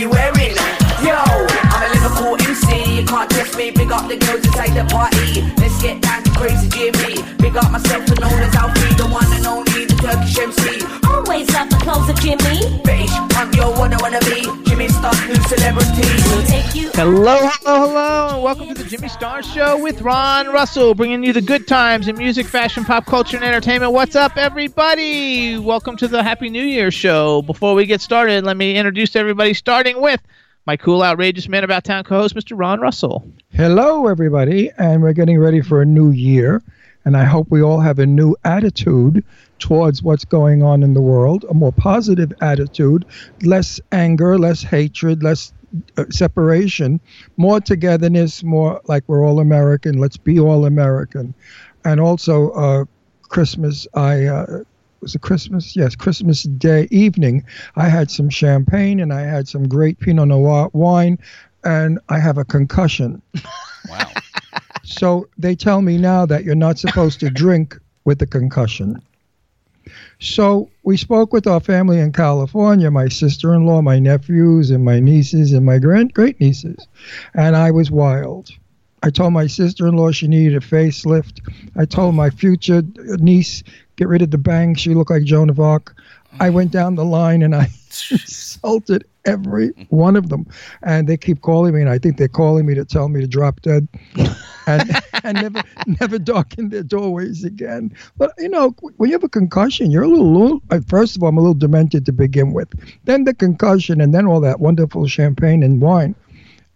We wearing? Yo, I'm a Liverpool MC, you can't test me. Big up the girls inside the party. Let's get down to crazy Jimmy. Big up myself and as Alfie, the one and only, Turkish MC. Always love the clothes of Jimmy. British, I'm your one I wanna be. Jimmy Star, new celebrity. We'll take you. Hello, hello, hello, and welcome to the Jimmy Star Show with Ron Russell, bringing you the good times in music, fashion, pop culture, and entertainment. What's up, everybody? Welcome to the Happy New Year show. Before we get started, let me introduce everybody, starting with my cool, outrageous man about town co-host, Mr. Ron Russell. Hello, everybody, and we're getting ready for a new year. And I hope we all have a new attitude towards what's going on in the world, a more positive attitude, less anger, less hatred, less uh, separation, more togetherness, more like we're all American. Let's be all American. And also, uh, Christmas, I. Uh, was it Christmas? Yes, Christmas Day evening. I had some champagne and I had some great Pinot Noir wine, and I have a concussion. Wow. So they tell me now that you're not supposed to drink with a concussion. So we spoke with our family in California, my sister-in-law, my nephews, and my nieces and my grand great nieces, and I was wild. I told my sister-in-law she needed a facelift. I told my future niece get rid of the bangs. She looked like Joan of Arc. I went down the line and I insulted every one of them, and they keep calling me, and I think they're calling me to tell me to drop dead, and and never never darken their doorways again. But you know, when you have a concussion, you're a little, uh, first of all, I'm a little demented to begin with, then the concussion, and then all that wonderful champagne and wine.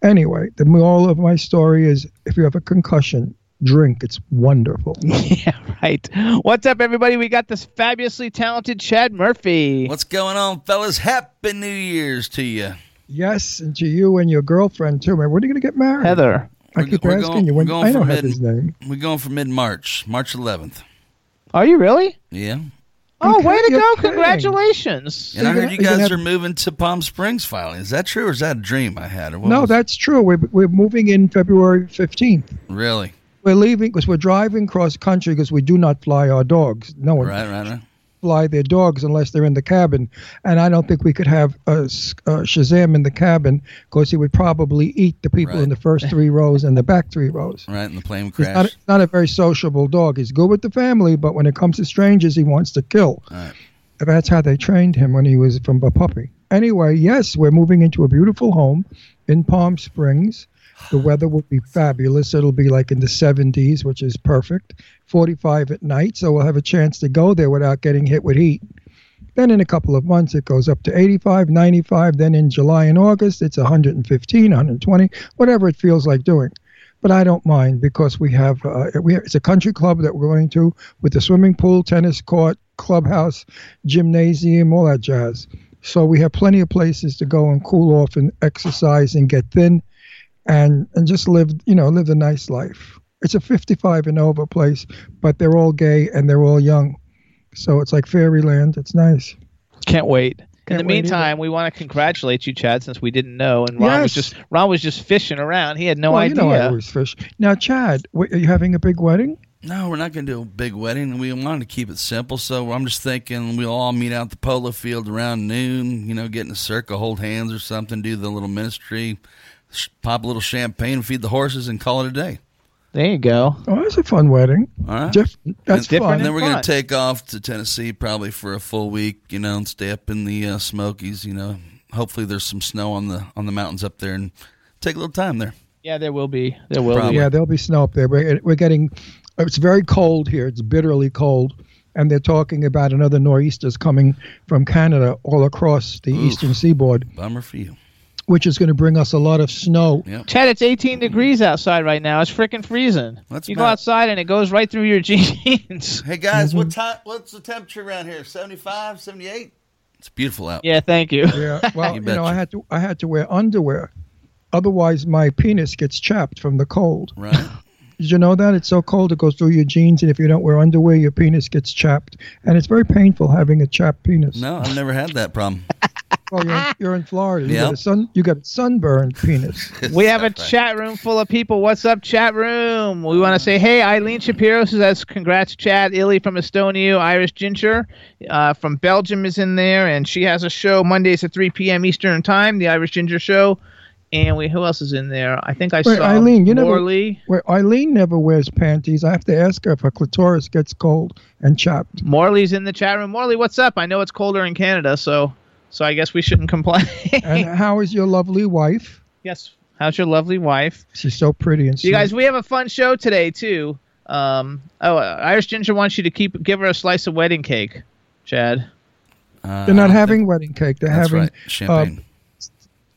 Anyway, the moral of my story is: if you have a concussion, drink. It's wonderful. yeah, right. What's up, everybody? We got this fabulously talented Chad Murphy. What's going on, fellas? Happy New Year's to you. Yes, and to you and your girlfriend too, man. When are you going to get married? Heather. I We're- keep we're asking going- you. we're When, going I know for Heather's name. We're going for mid March, March 11th. Are you really? Yeah. Oh, Okay, way to go! kidding. Congratulations. And I you're heard you guys have- are moving to Palm Springs finally. Is that true or is that a dream I had? Or what No, was- that's true. We're, we're moving in February 15th. Really? We're leaving because we're driving cross country because we do not fly our dogs. No one Right, right, right. fly their dogs unless they're in the cabin. And I don't think we could have a, a Shazam in the cabin because he would probably eat the people Right. in the first three rows and the back three rows. Right, and the plane He's not, crash. not a very sociable dog. He's good with the family, but when it comes to strangers, he wants to kill. Right. That's how they trained him when he was from a puppy. Anyway, yes, we're moving into a beautiful home in Palm Springs. The weather will be fabulous. It'll be like in the 70s, which is perfect. 45 at night, so we'll have a chance to go there without getting hit with heat. Then in a couple of months, it goes up to 85, 95. Then in July and August, it's 115, 120, whatever it feels like doing. But I don't mind because we have, uh, we have it's a country club that we're going to with a swimming pool, tennis court, clubhouse, gymnasium, all that jazz. So we have plenty of places to go and cool off and exercise and get thin and and just live, you know, live a nice life. It's a 55 and over place, but they're all gay and they're all young. So it's like fairyland. It's nice. Can't wait. In the Can't wait meantime, we want to congratulate you, Chad, since we didn't know, and Ron was just Ron was just fishing around. He had no well, idea. You know I always fish. Now, Chad, w- are you having a big wedding? No, we're not going to do a big wedding, we wanted to keep it simple. So I'm just thinking we'll all meet out at the polo field around noon. You know, get in a circle, hold hands or something, do the little ministry, sh- pop a little champagne, feed the horses, and call it a day. there you go. Oh, that's a fun wedding. All right. Jeff, that's and, different fun. and then we're going to take off to Tennessee probably for a full week. You know, and stay up in the uh, Smokies. You know, hopefully there's some snow on the on the mountains up there, and take a little time there. Yeah, there will be. There will Probably. be. Yeah, there'll be snow up there. We're, we're getting, it's very cold here. It's bitterly cold. And they're talking about another nor'easters coming from Canada all across the Oof. eastern seaboard, Bummer for you. Which is going to bring us a lot of snow. Yep. Chad, it's 18 degrees outside right now. It's freaking freezing. That's you go outside and it goes right through your jeans. Hey guys, Mm-hmm. what time? What's the temperature around here? 75, 78? It's beautiful out. yeah, thank you. Yeah, well, You you, know, betcha. I had to I had to wear underwear, otherwise my penis gets chapped from the cold. Right. Did you know that it's so cold it goes through your jeans, and if you don't wear underwear, your penis gets chapped, and it's very painful having a chapped penis. No, I've never had that problem. Well, you're in, you're in Florida. You Yeah. got a sun you got a sunburned penis. We have a right. chat room full of people. What's up, chat room? We want to say, hey, Eileen Shapiro says, congrats, Chad. Illy from Estonia, Irish Ginger uh, from Belgium is in there, and she has a show Mondays at 3 p.m. Eastern Time, the Irish Ginger Show. And we, who else is in there? I think I Wait, saw Eileen, you never- Morley. Where Eileen never wears panties. I have to ask her if her clitoris gets cold and chapped. Morley's in the chat room. Morley, what's up? I know it's colder in Canada, so so I guess we shouldn't complain. And how is your lovely wife? yes. How's your lovely wife? She's so pretty and You guys, we have a fun show today too. Um, oh, uh, Irish Ginger wants you to keep give her a slice of wedding cake, Chad. Uh, They're not having think- wedding cake. They're That's having right. Champagne.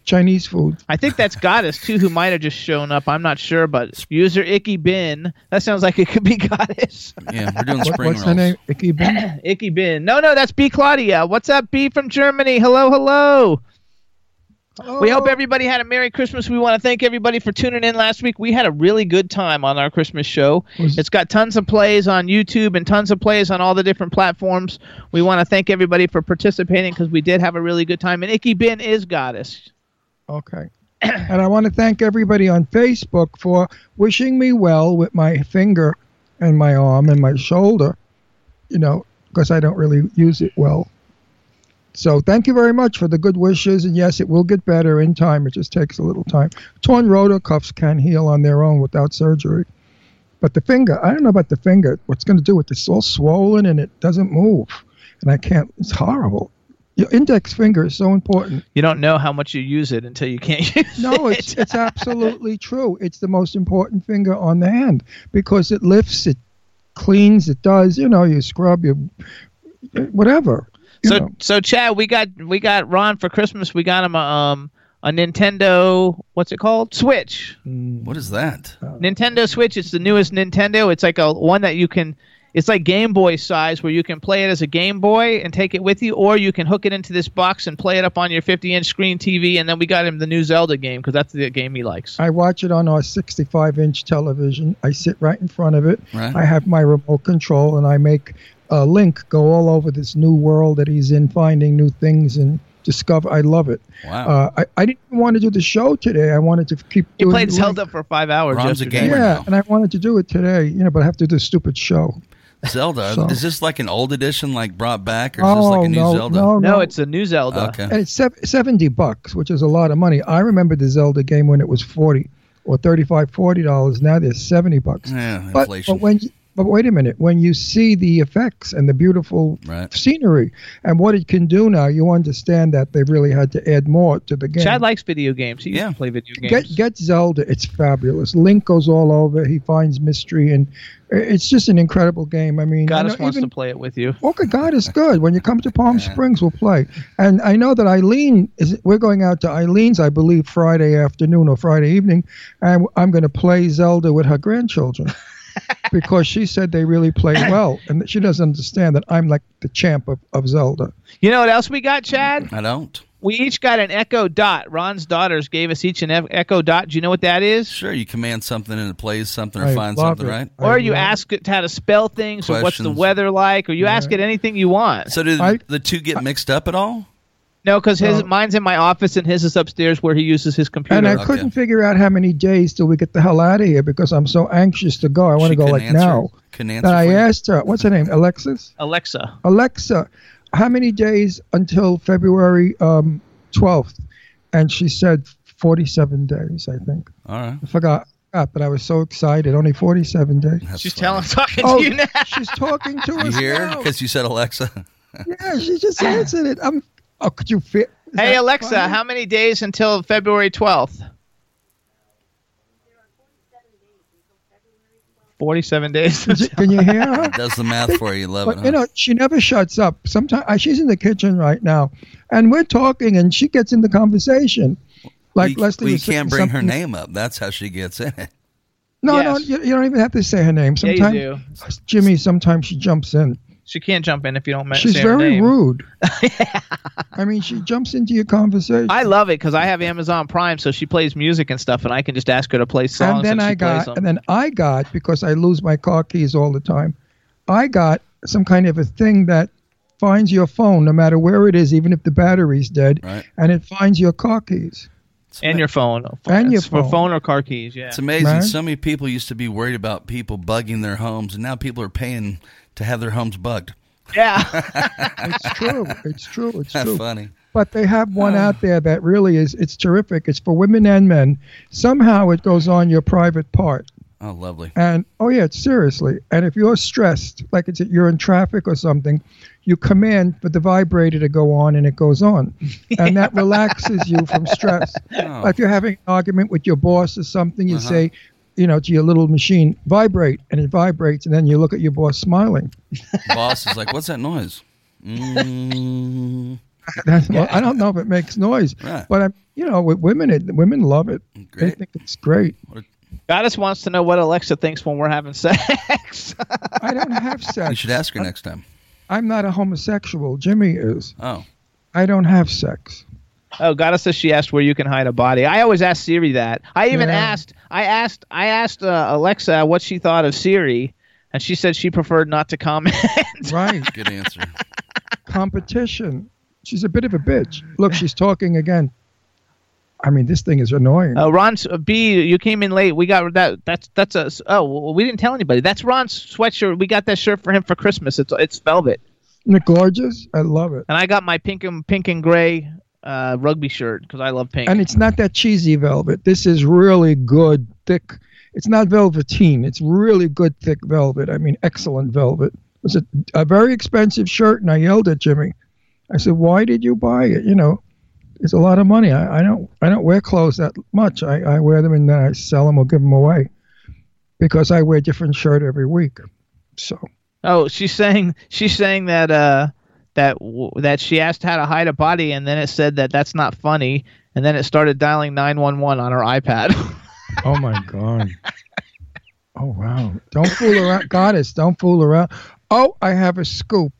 Chinese food. I think that's Goddess too, who might have just shown up. I'm not sure, but user Icky Bin. That sounds like it could be Goddess. yeah, we're doing What, spring what's rolls. her name? Icky Bin? Icky Bin. No, no, that's B Claudia. What's up, B from Germany? Hello, hello. We hope Oh, everybody had a Merry Christmas. We want to thank everybody for tuning in last week. We had a really good time on our Christmas show. Was- It's got tons of plays on YouTube and tons of plays on all the different platforms. We want to thank everybody for participating because we did have a really good time. And Icky Bin is Goddess. Okay. and I want to thank everybody on Facebook for wishing me well with my finger and my arm and my shoulder, you know, because I don't really use it well. So thank you very much for the good wishes. And yes, it will get better in time. It just takes a little time. Torn rotor cuffs can heal on their own without surgery. But the finger, I don't know about the finger. What's going to do with it? It's all swollen and it doesn't move. And I can't, it's horrible. Your index finger is so important. You don't know how much you use it until you can't use No, it. it's it's absolutely true. It's the most important finger on the hand because it lifts, it cleans, it does. You know, you scrub, you whatever. You so know. so Chad, we got we got Ron for Christmas. We got him a um a Nintendo. What's it called? Switch. What is that? Nintendo Switch. It's the newest Nintendo. It's like a one that you can. It's like Game Boy size, where you can play it as a Game Boy and take it with you, or you can hook it into this box and play it up on your 50-inch screen TV. And then we got him the new Zelda game because that's the game he likes. I watch it on our 65-inch television. I sit right in front of it. Right. I have my remote control, and I make uh, Link go all over this new world that he's in, finding new things and discover. I love it. Wow. Uh, I, I didn't want to do the show today. I wanted to keep You doing played Link. Zelda for five hours Ron's a yesterday. gamer. Yeah, now. and I wanted to do it today, you know, but I have to do the stupid show. Zelda. So- Is this like an old edition, like brought back, or is this like a new Oh, no, Zelda? no, No, it's a new Zelda. Okay. and it's sev- 70 bucks which is a lot of money i remember the zelda game when it was 40 or 35 40 dollars now they're 70 bucks Yeah, but, inflation. but when you, but wait a minute when you see the effects and the beautiful Right. scenery and what it can do now you understand that they really had to add more to the game Chad likes video games. He used Yeah. to play video games. get get zelda it's fabulous link goes all over he finds mystery and it's just an incredible game i mean Goddess you know, wants even- to play it with you. Okay, God is good. When you come to Palm Yeah. Springs, we'll play. And I know that Eileen is. We're going out to Eileen's, I believe, Friday afternoon or Friday evening, and I'm going to play Zelda with her grandchildren because she said they really play well, and she doesn't understand that I'm like the champ of, of Zelda. You know what else we got, Chad? I don't. We each got an Echo Dot. Ron's daughters gave us each an Echo Dot. Do you know what that is? Sure, you command something and it plays something or I finds something, it. right? I Or you ask it how to spell things, or what's the weather like, or you ask it anything you want. So do I- the two get mixed up at all? No, because his So- mine's in my office and his is upstairs where he uses his computer. And I Okay. couldn't figure out how many days till we get the hell out of here because I'm so anxious to go. I want to go like answer- now. Couldn't answer. That I for asked her, what's her name? Alexis? Alexa. Alexa, how many days until February um, 12th? And she said 47 days, I think. All right. I forgot, forgot, but I was so excited. Only 47 days. That's She's funny. telling, talking Oh, to you now. she's talking to You us hear? now. Because you said Alexa. Yeah, she just answered it. I'm. Oh, could you fit? is Hey Alexa, funny? how many days until February twelfth? Forty-seven days. Can you hear her? Does the math for you. Love But it. you know, she never shuts up. Sometimes uh, she's in the kitchen right now, and we're talking, and she gets in the conversation. Like we, Leslie we was can't bring her name up. That's how she gets in it. No, Yes. no, you, you don't even have to say her name. yeah, Sometimes you do. Jimmy, sometimes she jumps in. She can't jump in if you don't men- She's say her very name. rude. I mean, she jumps into your conversation. I love it because I have Amazon Prime, so she plays music and stuff, and I can just ask her to play songs. and then she I plays got, them. and then I got because I lose my car keys all the time. I got some kind of a thing that finds your phone no matter where it is, even if the battery's dead, Right. and it finds your car keys. It's and ama- your phone. And your phone. phone or car keys. Yeah. It's amazing. Man. So many people used to be worried about people bugging their homes, and now people are paying to have their homes bugged. Yeah. It's true. It's true. It's That's true. funny. But they have one out there that really is. It's terrific. It's for women and men. Somehow it goes on your private part. Oh, lovely. And oh yeah, seriously. And if you're stressed, like it's you're in traffic or something, you command for the vibrator to go on, and it goes on, and that relaxes you from stress. Oh. If you're having an argument with your boss or something, you Uh-huh. say, you know, to your little machine, vibrate, and it vibrates, and then you look at your boss smiling. Boss is like, "What's that noise?" Mm, That's, well, I don't know if it makes noise, Right. but I'm, you know, with women, it, women love it. They think it's great. Goddess wants to know what Alexa thinks when we're having sex. I don't have sex. You should ask her next time. I'm not a homosexual. Jimmy is. Oh, I don't have sex. oh, Goddess says she asked where you can hide a body. I always ask Siri that. I even Yeah. asked. I asked. I asked uh, Alexa what she thought of Siri, and she said she preferred not to comment. Right. good answer. Competition. She's a bit of a bitch. Look, she's talking again. I mean, this thing is annoying. Uh, Ron uh, B, you came in late. We got that. That's that's a. Oh, well, we didn't tell anybody. That's Ron's sweatshirt. We got that shirt for him for Christmas. It's it's velvet, Isn't it gorgeous? I love it. and I got my pink and pink and gray uh, rugby shirt because I love pink. And it's not that cheesy velvet. This is really good, thick. It's not velveteen. It's really good, thick velvet. I mean, excellent velvet. It was a, a very expensive shirt, and I yelled at Jimmy. I said, "Why did you buy it? You know, it's a lot of money. I, I don't I don't wear clothes that much. I, I wear them and then I sell them or give them away because I wear a different shirt every week. So oh, she's saying she's saying that uh that that she asked how to hide a body, and then it said that that's not funny, and then it started dialing nine one one on her iPad. Oh my God. Oh wow. Don't fool around. Goddess, don't fool around. Oh, I have a scoop.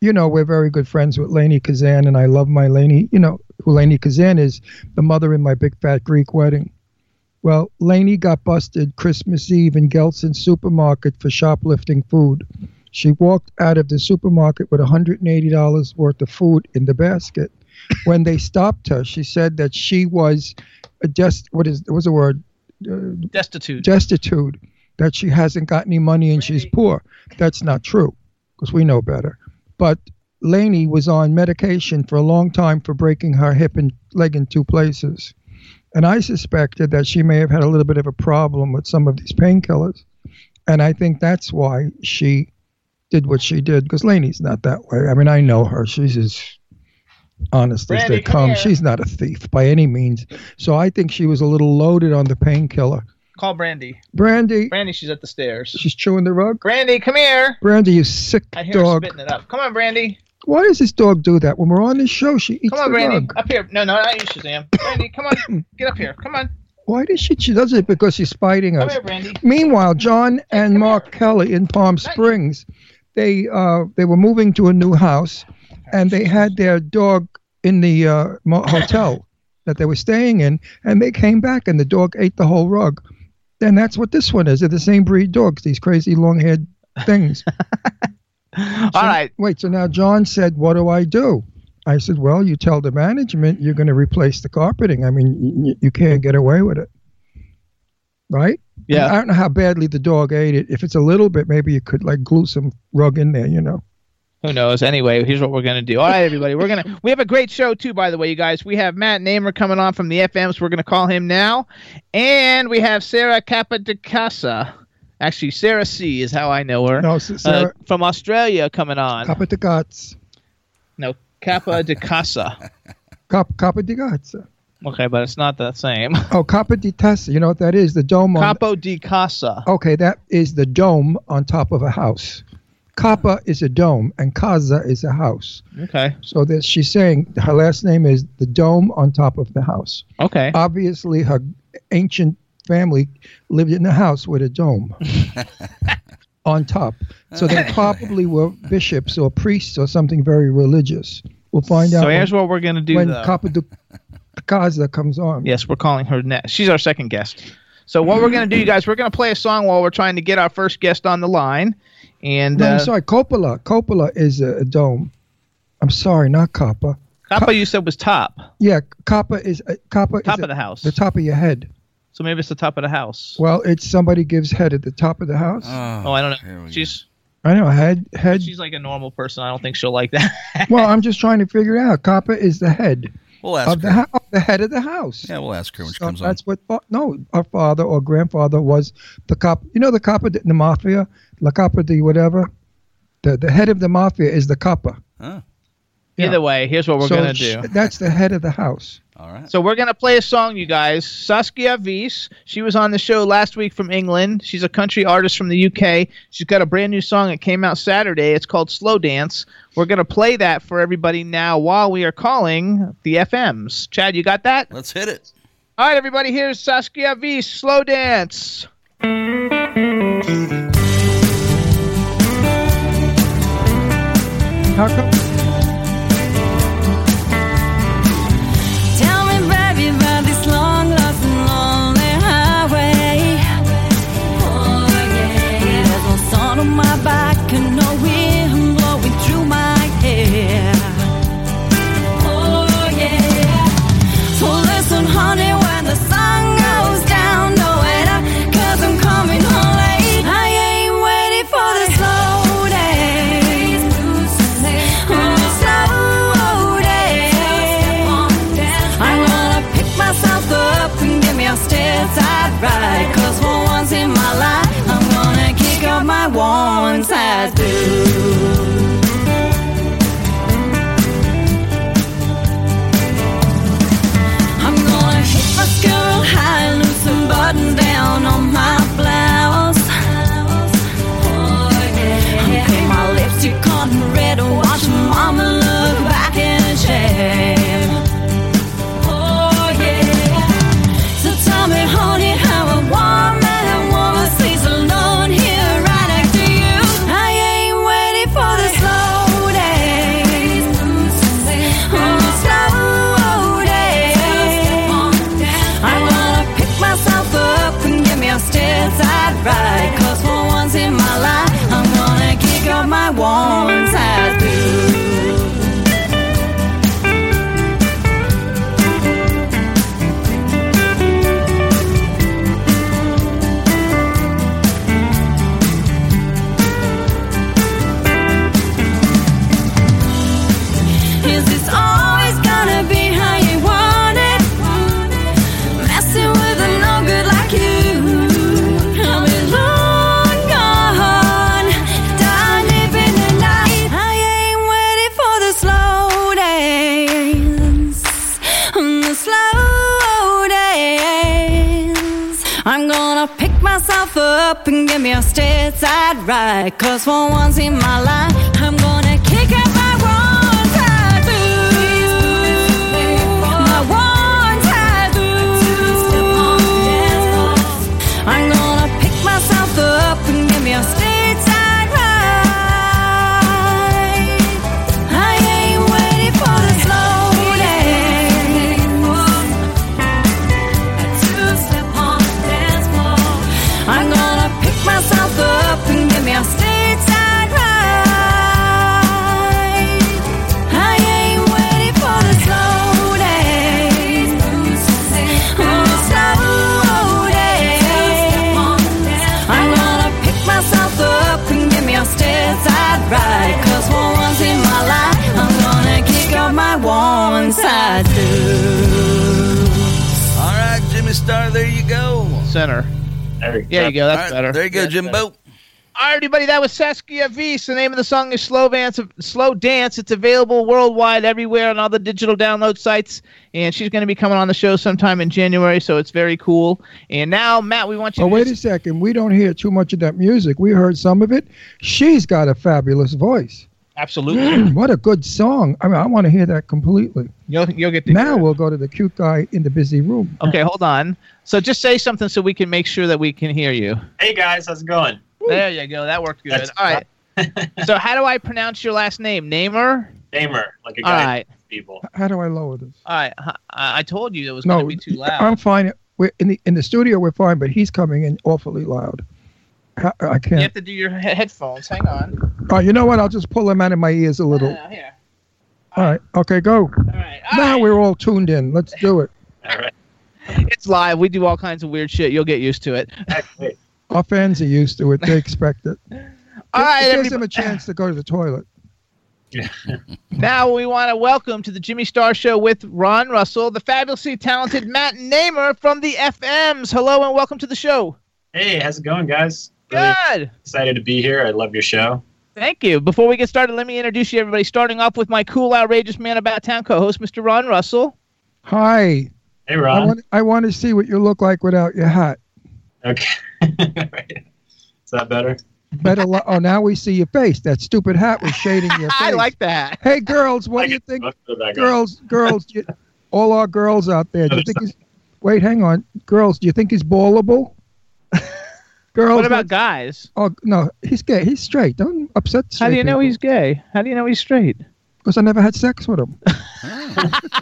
You know, we're very good friends with Lainie Kazan, and I love my Lainie. You know who Lainie Kazan is, the mother in my big fat Greek wedding. Well, Lainie got busted Christmas Eve in Gelson's supermarket for shoplifting food. She walked out of the supermarket with $180 worth of food in the basket. When they stopped her, she said that she was a just what is what was the word uh, Destitute. destitute that she hasn't got any money and she's poor. That's not true because we know better. But Lainie was on medication for a long time for breaking her hip and leg in two places. And I suspected that she may have had a little bit of a problem with some of these painkillers. And I think that's why she did what she did because Lainie's not that way. I mean, I know her. She's as honest as they come come. She's not a thief by any means. So I think she was a little loaded on the painkiller. Call Brandy. Brandy, Brandy, she's at the stairs. she's chewing the rug. Brandy, come here. Brandy, you sick I hear her dog. spitting it up. Come on, Brandy. Why does this dog do that? When we're on this show, she eats Come on, the Brandy. rug. Up here. No, no, not you, Shazam. Brandy, come on. Get up here. Come on. Why does she? She does it because she's spiting Come us. here, Brandy. Meanwhile, John and Mark Kelly in Palm Springs, they uh, they were moving to a new house, and they had their dog in the uh, hotel that they were staying in, and they came back, and the dog ate the whole rug. And that's what this one is. They're the same breed dogs. These crazy long-haired things. All right. Wait. So now John said, "What do I do?" I said, well, you tell the management you're going to replace the carpeting. I mean, you, you can't get away with it. Right? Yeah. I don't know how badly the dog ate it. If it's a little bit, maybe you could like glue some rug in there, you know. Who knows? Anyway, here's what we're gonna do. All right, everybody, we're gonna we have a great show too. By the way, you guys, we have Matt Namer coming on from the FMs. We're gonna call him now, and we have Sarah Capadicasa. Actually, Sarah C is how I know her. No, Sarah- uh, from Australia coming on. Capa de Gats. no, Capa de Casa. Cap, Capa de Gats. Okay, but it's not the same. Oh, Capo di Tessa. You know what that is? The dome on. Capo di Casa. Okay, that is the dome on top of a house. Capa is a dome, and Casa is a house. Okay. So that she's saying her last name is the dome on top of the house. Okay. Obviously, her ancient family lived in a house with a dome on top. So they probably were bishops or priests or something very religious. We'll find out So here's what we're gonna do. when though. Capa de Casa comes on. Yes, we're calling her next. She's our second guest. So what we're gonna do, you guys, we're gonna play a song while we're trying to get our first guest on the line. And No, uh, I'm sorry. Coppola. Coppola is a, a dome. I'm sorry, not Coppa. Capa you said was top, Yeah, Coppa is uh, Coppa top is of the house. the top of your head. So maybe it's the top of the house. Well, it's somebody gives head at the top of the house. Oh, I don't know. we She's I know head head. she's like a normal person. I don't think she'll like that. well, I'm just trying to figure it out. Coppa is the head We'll ask of the her. Ho- of the head of the house. Yeah, we'll ask her when she So comes on. that's what no, our father or grandfather was the cop. You know the coppa in the mafia, la coppa di whatever. The the head of the mafia is the coppa. Oh, Either way, here's what we're so gonna sh- do. That's the head of the house. All right. So we're gonna play a song, you guys. Saskia Vies. She was on the show last week from England. She's a country artist from the UK. She's got a brand new song that came out Saturday. It's called Slow Dance. We're gonna play that for everybody now while we are calling the FMs. Chad, you got that? Let's hit it. All right, everybody. Here's Saskia Vies. Slow Dance. How come? One-size boots. Me a side ride. Cause for once in my life, right. Cause for once in my life, I'm gonna kick my one side too. All right, Jimmy Star, there you go. Center. There, yeah, you go. That's right, better. There you go, Jimbo. Better. All right, everybody, that was Saskia Vies. The name of the song is Slow Dance. Slow Dance. It's available worldwide, everywhere, on all the digital download sites. And she's going to be coming on the show sometime in January, so it's very cool. And now, Matt, we want you Oh, to wait a second. We don't hear too much of that music. We heard some of it. She's got a fabulous voice. absolutely. what a good song. I mean, I want to hear that completely. You'll, you'll get to Now we'll go to the cute guy in the busy room. Okay, hold on. So just say something so we can make sure that we can hear you. Hey guys, how's it going? There you go. That worked good. That's- All right. so how do I pronounce your last name? Namer? Namer, like a guy right. people. How do I lower this? All right. H- I I told you it was No, going to be too loud. I'm fine. We're in the in the studio. We're fine, but he's coming in awfully loud. I, I can't. You have to do your he- headphones. Hang on. Oh, you know what? I'll just pull them out of my ears a little. Uh, here. All right. Okay, go. All right. All Now right. we're all tuned in. Let's do it. All right. It's live. We do all kinds of weird shit. You'll get used to it. Wait, Our fans are used to it. They expect it. All right, it gives them a chance to go to the toilet. Now we want to welcome to the Jimmy Star Show with Ron Russell, the fabulously talented Matt Namer from the FMs. Hello and welcome to the show. Hey, how's it going, guys? Really Good. excited to be here. I love your show. Thank you. Before we get started, let me introduce you, everybody. Starting off with my cool, outrageous man about town co-host, Mr. Ron Russell. Hi. Hey, I Ron. want I want to see what you look like without your hat. Okay. Right. Is that better? Better. Lo- oh, now we see your face. That stupid hat was shading your face. I like that. Hey, girls, what I do you think? let's put it back on. Girls, girls, you, all our girls out there. Do you think he's? Wait, hang on. Girls, do you think he's ballable? Girls, What about guys? Oh no, he's gay. He's straight. Don't upset. How do you know he's gay? How do you know he's straight? Because I never had sex with him. I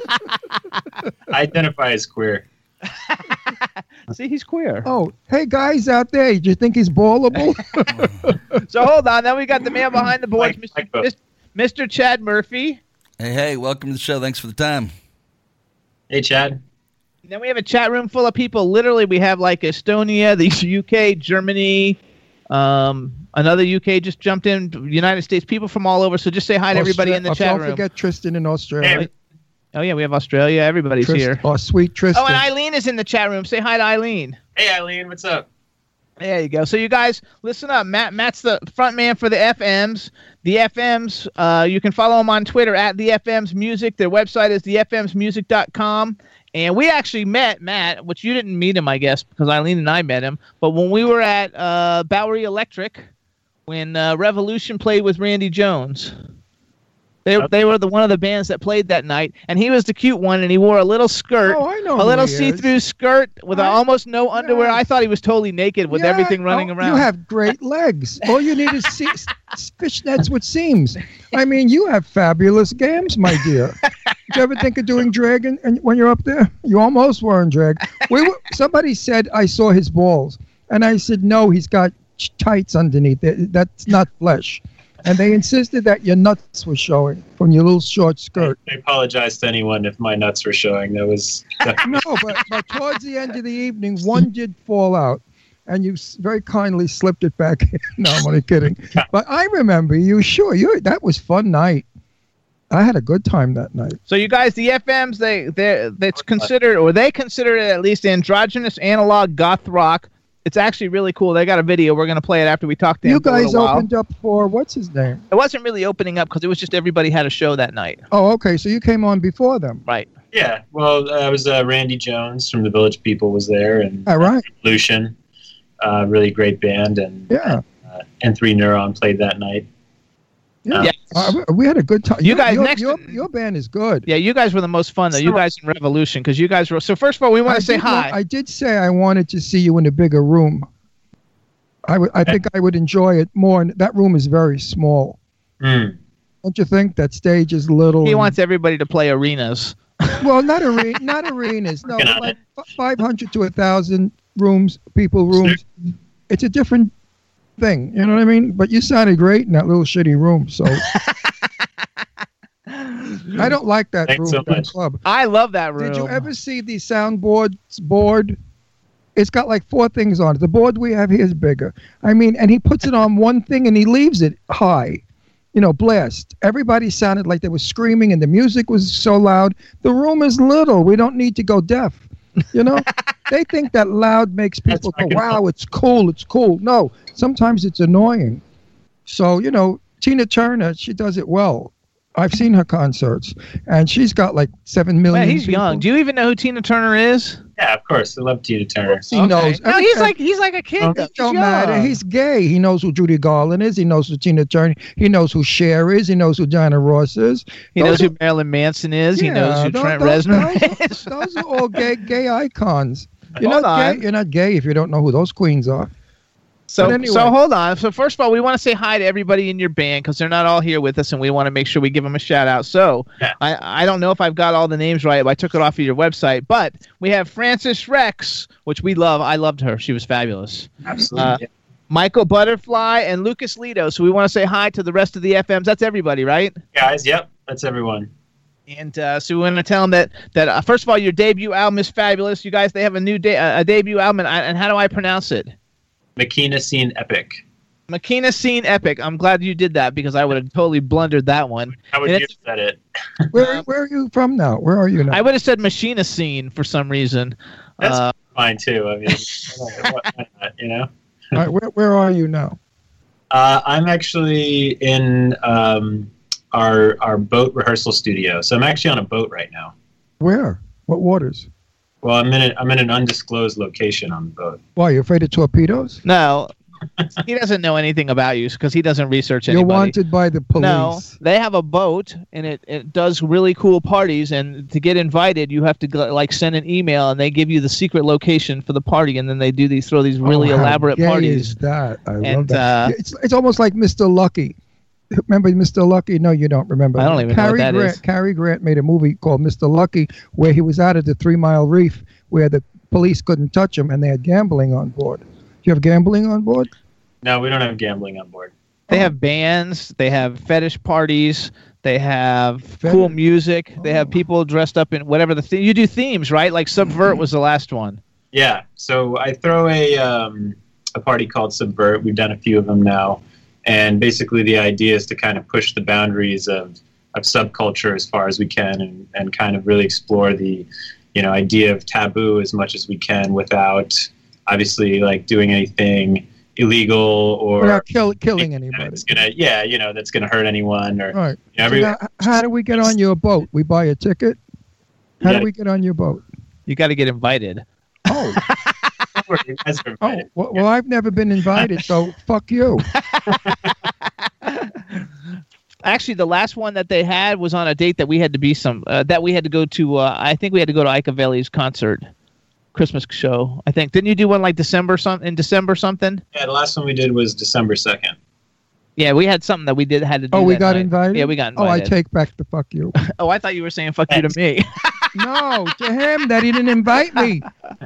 identify as queer. See, he's queer. Oh, hey guys out there, do you think he's ballable? So hold on. Then we got the man behind the boards, Like- Mr. like Mr. Chad Murphy. Hey, hey, welcome to the show. Thanks for the time. Hey, Chad. And then we have a chat room full of people. Literally, we have like Estonia, the UK, Germany, um, another UK just jumped in, United States, people from all over. So just say hi to everybody in the Oh, chat Don't room. forget Tristan in Australia. Hey, Oh yeah, we have Australia. Everybody's Trist- here. Oh, sweet Tristan. Oh, and Eileen is in the chat room. Say hi to Eileen. hey, Eileen, what's up? There you go. So you guys, listen up. Matt, Matt's the front man for the FMs. The FMs. Uh, you can follow them on Twitter at the FMs Music. Their website is thefmsmusic.com. And we actually met Matt, which you didn't meet him, I guess, because Eileen and I met him. But when we were at uh, Bowery Electric, when uh, Revolution played with Randy Jones, they they were the one of the bands that played that night, and he was the cute one, and he wore a little skirt, Oh, I know a little see-through skirt with I- almost no underwear. Yeah. I thought he was totally naked with Yeah, everything oh, running oh, around. You have great legs. All you need is se- s- fishnets with seams. I mean, you have fabulous gams, my dear. Did you ever think of doing drag and, and when you're up there? You almost were in drag. We were, somebody said I saw his balls, and I said no, he's got tights underneath. That's not flesh. And they insisted that your nuts were showing from your little short skirt. I apologize to anyone if my nuts were showing. That was No, but, but towards the end of the evening, one did fall out, and you very kindly slipped it back in. No, I'm only kidding. But I remember you. Sure, you. That was fun night. I had a good time that night. So you guys, the FMs, they they that's considered or they consider it at least androgynous analog goth rock. It's actually really cool. They got a video. We're gonna play it after we talk to him. You for a guys opened up for what's his name? It wasn't really opening up because it was just everybody had a show that night. Oh, okay. So you came on before them. Right. yeah. Well, I was uh, Randy Jones from the Village People was there, and All right. Lucian, uh, really great band, and Yeah. uh, N3 Neuron played that night. Yeah. Yes. Uh, we- we had a good time. You Your- guys your, next- Your, your band is good. Yeah, you guys were the most fun though. You guys in Revolution because you guys were. So first of all, we want to say did want- hi. I did say I wanted to see you in a bigger room. I. I think I would enjoy it more. And that room is very small. Mm. Don't you think that stage is little? he and- wants everybody to play arenas. well, not arena, not arenas. No, Working on like five hundred to a thousand rooms, people rooms. It's a different thing. You know what I mean? But you sounded great in that little shitty room. So I don't like that Thanks room so big much. club. I love that room. Did you ever see the soundboards board? It's got like four things on it. The board we have here is bigger. I mean, and he puts it on one thing and he leaves it high. You know, blast. Everybody sounded like they were screaming and the music was so loud. The room is little. We don't need to go deaf. You know? they think that loud makes people go, "Wow, it's cool, it's cool." No, sometimes it's annoying. So you know, Tina Turner, she does it well. I've seen her concerts, and she's got like seven million. Man, he's people. young. Do you even know who Tina Turner is? Yeah, of course. I love Tina Turner. He knows. No, he's Okay. like he's like a kid. It don't He's matter. He's gay. He knows who Judy Garland is. He knows who Tina Turner. He knows who Cher is. He knows who Diana Ross is. he knows who Marilyn Manson is. he knows who those- Trent those- Reznor those, is. those are all gay gay icons. You're Hold not on. gay. You're not gay if you don't know who those queens are. So, anyway. so hold on. So first of all, we want to say hi to everybody in your band because they're not all here with us, and we want to make sure we give them a shout out. So Yeah. I, I don't know if I've got all the names right. I took it off of your website, but we have Francis Rex, which we love. I loved her. She was fabulous. Absolutely. Uh, Michael Butterfly and Lucas Lito. So we want to say hi to the rest of the FMs. That's everybody, right? Guys, yep, that's everyone. And uh, so we want to tell them that that uh, first of all, your debut album is fabulous. You guys, they have a new de- uh, a debut album, and, I, and how do I pronounce it? Makina Scene Epic. Makina Scene Epic. I'm glad you did that because I would have totally blundered that one. How would And you have said it? Where where are you from now? Where are you now? I would have said Machina Scene for some reason. That's Uh, fine too. I mean, why not, you know. All right, where where are you now? Uh, I'm actually in um, our our boat rehearsal studio. So I'm actually on a boat right now. Where? What waters? Well, I'm in a, I'm in an undisclosed location on the boat. Why? You're afraid of torpedoes? no, he doesn't know anything about you because he doesn't research You're wanted by the police. No, they have a boat and it, it does really cool parties. And to get invited, you have to go, like send an email and they give you the secret location for the party. And then they do these throw these really Oh, how elaborate gay parties. Is that I love that. uh, it's it's almost like Mr. Lucky. Remember Mr. Lucky? No, you don't remember. I don't even know what Cary that Grant, is. Cary Grant made a movie called Mr. Lucky where he was out at the Three Mile Reef where the police couldn't touch him and they had gambling on board. Do you have gambling on board? No, we don't have gambling on board. They have bands, they have fetish parties, they have Fetish- cool music, they have Oh. people dressed up in whatever the theme. You do themes, right? Like Subvert was the last one. Yeah. So I throw a um, a party called Subvert. We've done a few of them now, and basically the idea is to kind of push the boundaries of of subculture as far as we can, and and kind of really explore the you know idea of taboo as much as we can without obviously like doing anything illegal or Without kill, killing anybody. It's gonna yeah you know that's gonna hurt anyone or All right. you know, So now, how do we get on your boat? We buy a ticket. How Yeah. do we get on your boat? You got to get invited. Oh, you guys are oh. Well, well, I've never been invited, so fuck you. Actually, the last one that they had was on a date that we had to be some uh, that we had to go to. Uh, I think we had to go to Ike Valley's concert, Christmas show. I think didn't you do one like December some in December something? yeah the last one we did was December second. Yeah, we had something that we did had to do. Oh, we that got night. invited. Yeah, we got Oh, I take back the fuck you. Oh, I thought you were saying fuck you to me. no, to him that he didn't invite me.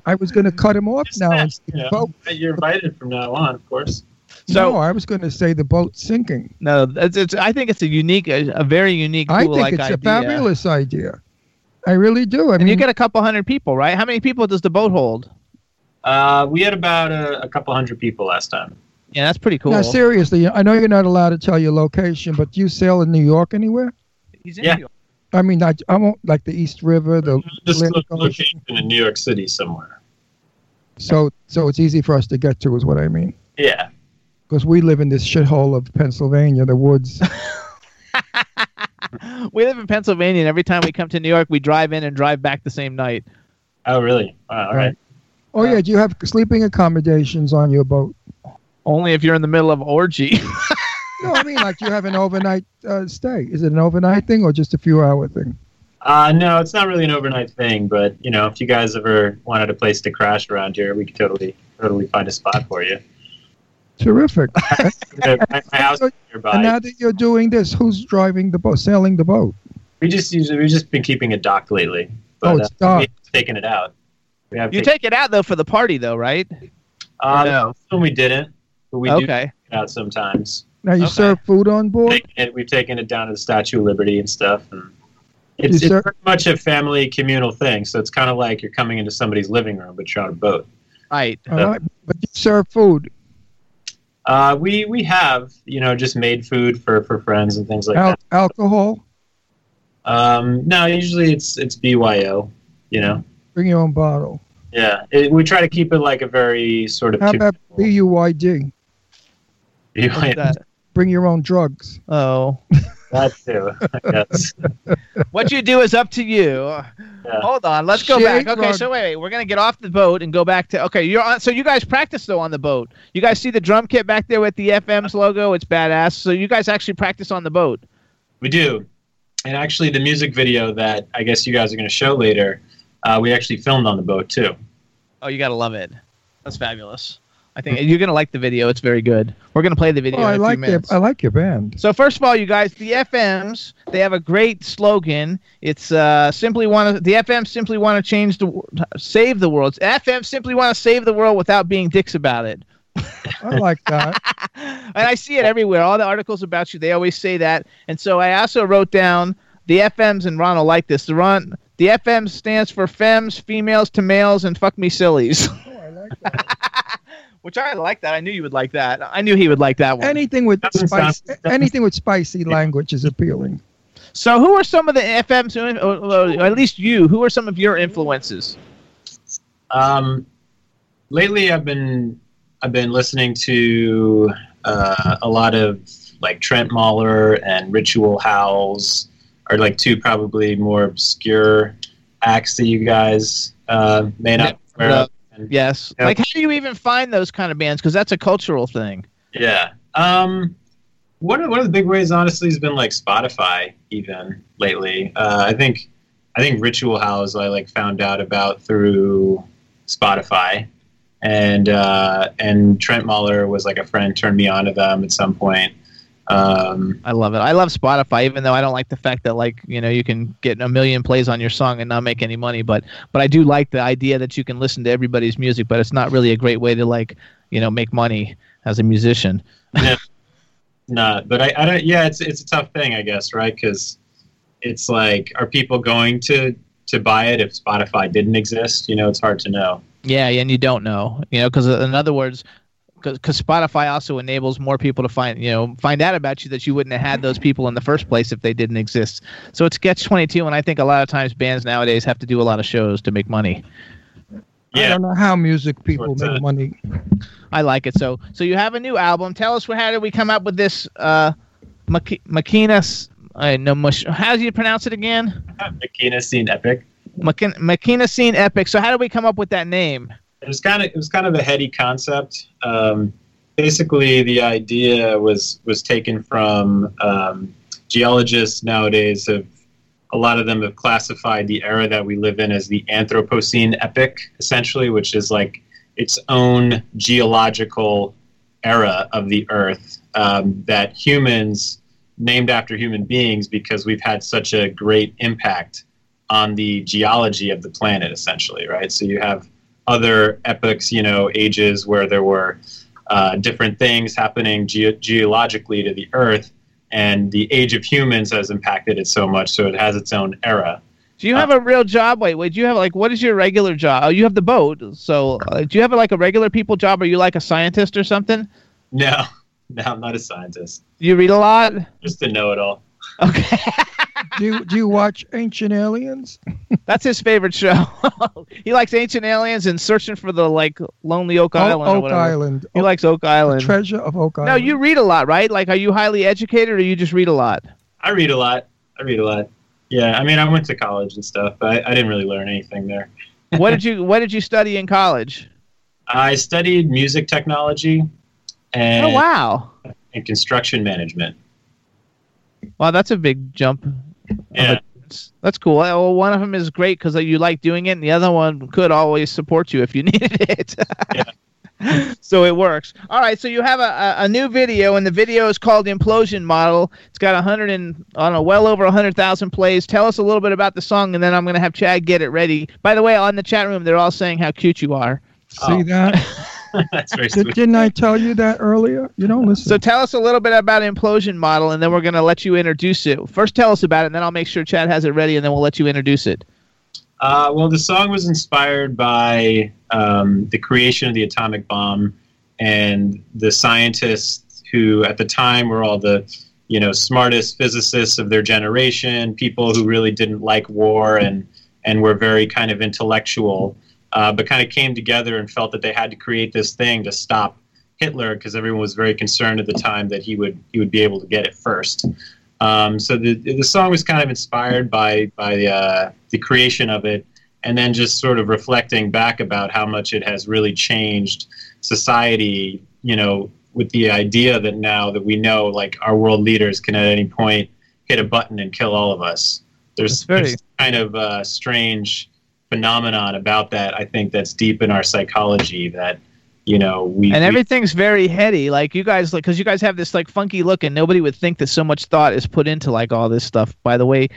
I was going to cut him off now and say You know, boat. you're invited from now on, of course. So- no, I was going to say the boat's sinking. no, it's, it's. I think it's a unique, a, a very unique, cool I think it's idea. a fabulous idea. I really do. I And mean, you get a couple hundred people, right? How many people does the boat hold? Uh, we had about a, a couple hundred people last time. Yeah, that's pretty cool. now seriously, I know you're not allowed to tell your location, but do you sail in New York anywhere? He's in Yeah. New York. I mean, I, I won't like the East River, the Just Atlantic lo- Ocean. in New York City somewhere. So, so it's easy for us to get to, is what I mean. Yeah. Because we live in this shithole of Pennsylvania, the woods. We live in Pennsylvania, and every time we come to New York, we drive in and drive back the same night. Oh, really? Wow, all right. Oh yeah, do you have sleeping accommodations on your boat? Only if you're in the middle of orgy. No, I mean like you have an overnight uh, stay. Is it an overnight thing or just a few hour thing? Uh, no, it's not really an overnight thing, but you know, if you guys ever wanted a place to crash around here, we could totally, totally find a spot for you. Terrific. my, my house is and nearby. now that you're doing this, who's driving the boat, sailing the boat? We just usually we've just been keeping it docked lately. Oh, But, it's uh, docked. we've taken it out. We have you taken, take it out though for the party, though, right? uh, no. this one we didn't, but we do take okay. it out sometimes. Now you Okay. serve food on board. Taken it, we've taken it down to the Statue of Liberty and stuff. And it's, it's ser- very much a family communal thing. So it's kind of like you're coming into somebody's living room, but you're on a boat. Right. All right, but you serve food. Uh, we we have you know just made food for, for friends and things like Al- that. alcohol. Um, no, usually it's it's BYO. You know. Bring your own bottle. Yeah, it, we try to keep it like a very sort of. How about BUYD? What's that? Bring your own drugs. Oh. that too. Yes. what you do is up to you. Hold on, let's go Shade back. Okay, rug. so wait, wait, we're gonna get off the boat and go back to. Okay, you're on. So you guys practice though on the boat. You guys see the drum kit back there with the FM's logo. It's badass. So you guys actually practice on the boat. We do. And actually, the music video that I guess you guys are going to show later, uh, we actually filmed on the boat too. Oh, you gotta love it. That's fabulous. I think you're gonna like the video. It's very good. We're gonna play the video. Oh, in I a few like your. I like your band. So first of all, you guys, the FMs they have a great slogan. It's uh, simply want to the FMs simply want to change the save the world. FMs simply want to save the world without being dicks about it. I like that. And I see it everywhere. All the articles about you, they always say that. And so I also wrote down the FMs, and Ron will like this. The Ron, the FM stands for femmes, females to males, and fuck me sillies. Which I like that. I knew you would like that. I knew he would like that one. Anything with Doesn't spice, sound- anything with spicy language is appealing. So, who are some of the FMs, or, or at least you? Who are some of your influences? Um, lately, I've been I've been listening to uh, a lot of like Trent Mahler and Ritual Howls are like two probably more obscure acts that you guys uh, may not be aware of. And- Yes. Like, how do you even find those kind of bands? Because that's a cultural thing. Yeah. Um, one of one of the big ways, honestly, has been like Spotify. Even lately, uh, I think I think Ritual Howls I like found out about through Spotify, and uh, and Trent Mahler was like a friend turned me on to them at some point. Um, I love it. I love Spotify, even though I don't like the fact that like you know you can get a million plays on your song and not make any money. But but I do like the idea that you can listen to everybody's music, but it's not really a great way to like you know make money as a musician. not, but I, I don't. Yeah, it's it's a tough thing, I guess, right? Because it's like, are people going to to buy it if Spotify didn't exist? You know, it's hard to know. Yeah, and you don't know, you know, because in other words, because Spotify also enables more people to find, you know, find out about you that you wouldn't have had those people in the first place if they didn't exist. So it's catch twenty two, and I think a lot of times bands nowadays have to do a lot of shows to make money. I don't know how music people What's make that? money. I like it. So so you have a new album. Tell us how did we come up with this uh, Maki- Makina? s- I know mush. How do you pronounce it again? Makina Scene Epic. Makin- Makina Scene Epic. So how did we come up with that name? It was kind of it was kind of a heady concept. Um, basically, the idea was was taken from um, geologists nowadays. Have a lot of them have classified the era that we live in as the Anthropocene epoch, essentially, which is like its own geological era of the Earth um, that humans named after human beings because we've had such a great impact on the geology of the planet, essentially, right? So you have other epochs, you know, ages where there were uh, different things happening ge- geologically to the Earth, and the age of humans has impacted it so much, so it has its own era. Do you have a real job? Wait, wait. Do you have like what is your regular job? Oh, you have the boat. So uh, do you have like a regular people job? Are you like a scientist or something? No, no, I'm not a scientist. You read a lot. Just to know it all. Okay, Do you, do you watch Ancient Aliens? that's his favorite show. he likes Ancient Aliens and searching for the like Lonely Oak Island. or Oak whatever. Island. He likes Oak Island. Treasure of Oak Island. No, you read a lot, right? Like, are you highly educated or you just read a lot? I read a lot. I read a lot. Yeah, I mean, I went to college and stuff, but I, I didn't really learn anything there. what did you What did you study in college? I studied music technology and, Oh wow, and construction management. wow, that's a big jump. Yeah. That's cool. Well, one of them is great because uh, you like doing it, and the other one could always support you if you needed it. so it works. All right. So you have a, a, a new video, and the video is called Implosion Model. It's got a hundred and I don't know, well over a hundred thousand plays. Tell us a little bit about the song, and then I'm gonna have Chad get it ready. By the way, on the chat room, they're all saying how cute you are. See oh. that? That's very Did, sweet. didn't I tell you that earlier? You don't listen. So tell us a little bit about Implosion Model, and then we're gonna let you introduce it. First, tell us about it, and then I'll make sure Chad has it ready, and then we'll let you introduce it. Uh, well, the song was inspired by um, the creation of the atomic bomb and the scientists who, at the time, were all the you know smartest physicists of their generation, people who really didn't like war and and were very kind of intellectual. Uh, but kind of came together and felt that they had to create this thing to stop Hitler because everyone was very concerned at the time that he would he would be able to get it first. Um, so the the song was kind of inspired by by uh, the creation of it, and then just sort of reflecting back about how much it has really changed society. You know, with the idea that now that we know, like our world leaders can at any point hit a button and kill all of us. There's, very- there's kind of a strange phenomenon about that. I think that's deep in our psychology that you know we and we- everything's very heady. Like you guys, like because you guys have this like funky look, and nobody would think that so much thought is put into like all this stuff. By the way,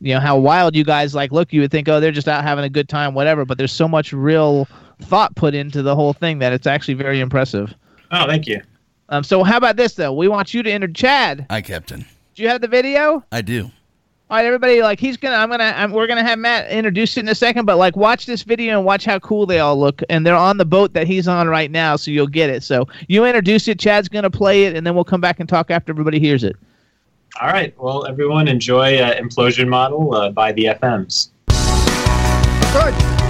you know how wild you guys like look. You would think, oh, they're just out having a good time, whatever. But there's so much real thought put into the whole thing that it's actually very impressive. Oh, thank you. Um, so how about this though? We want you to enter Chad. Hi, Captain. Do you have the video? I do. All right, everybody. Like he's gonna, I'm gonna, I'm, we're gonna have Matt introduce it in a second. But like, watch this video and watch how cool they all look. And they're on the boat that he's on right now, so you'll get it. So you introduce it. Chad's gonna play it, and then we'll come back and talk after everybody hears it. All right. Well, everyone enjoy uh, Implosion Model uh, by the FMs. Good.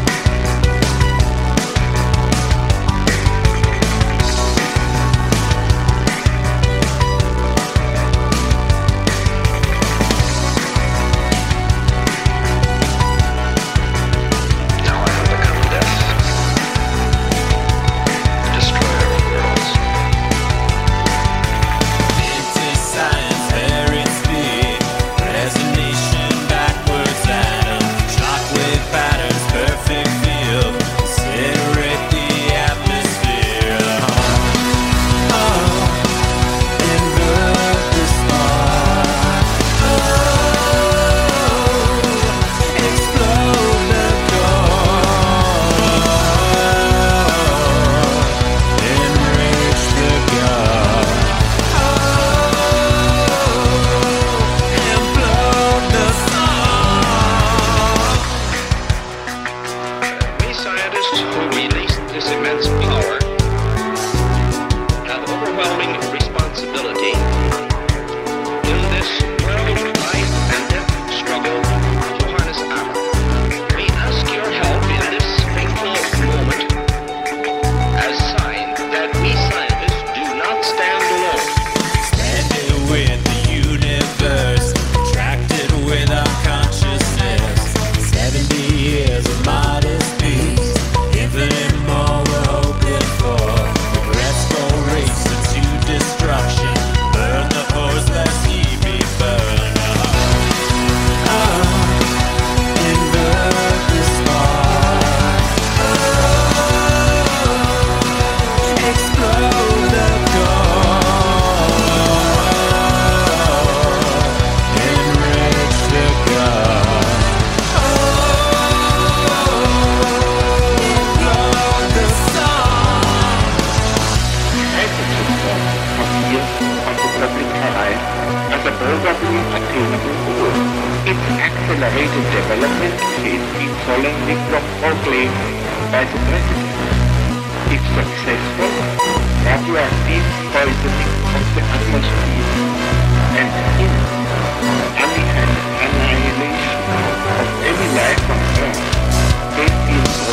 Successful, radioactive poisoning of the atmosphere and in annihilation of any life on Earth. May be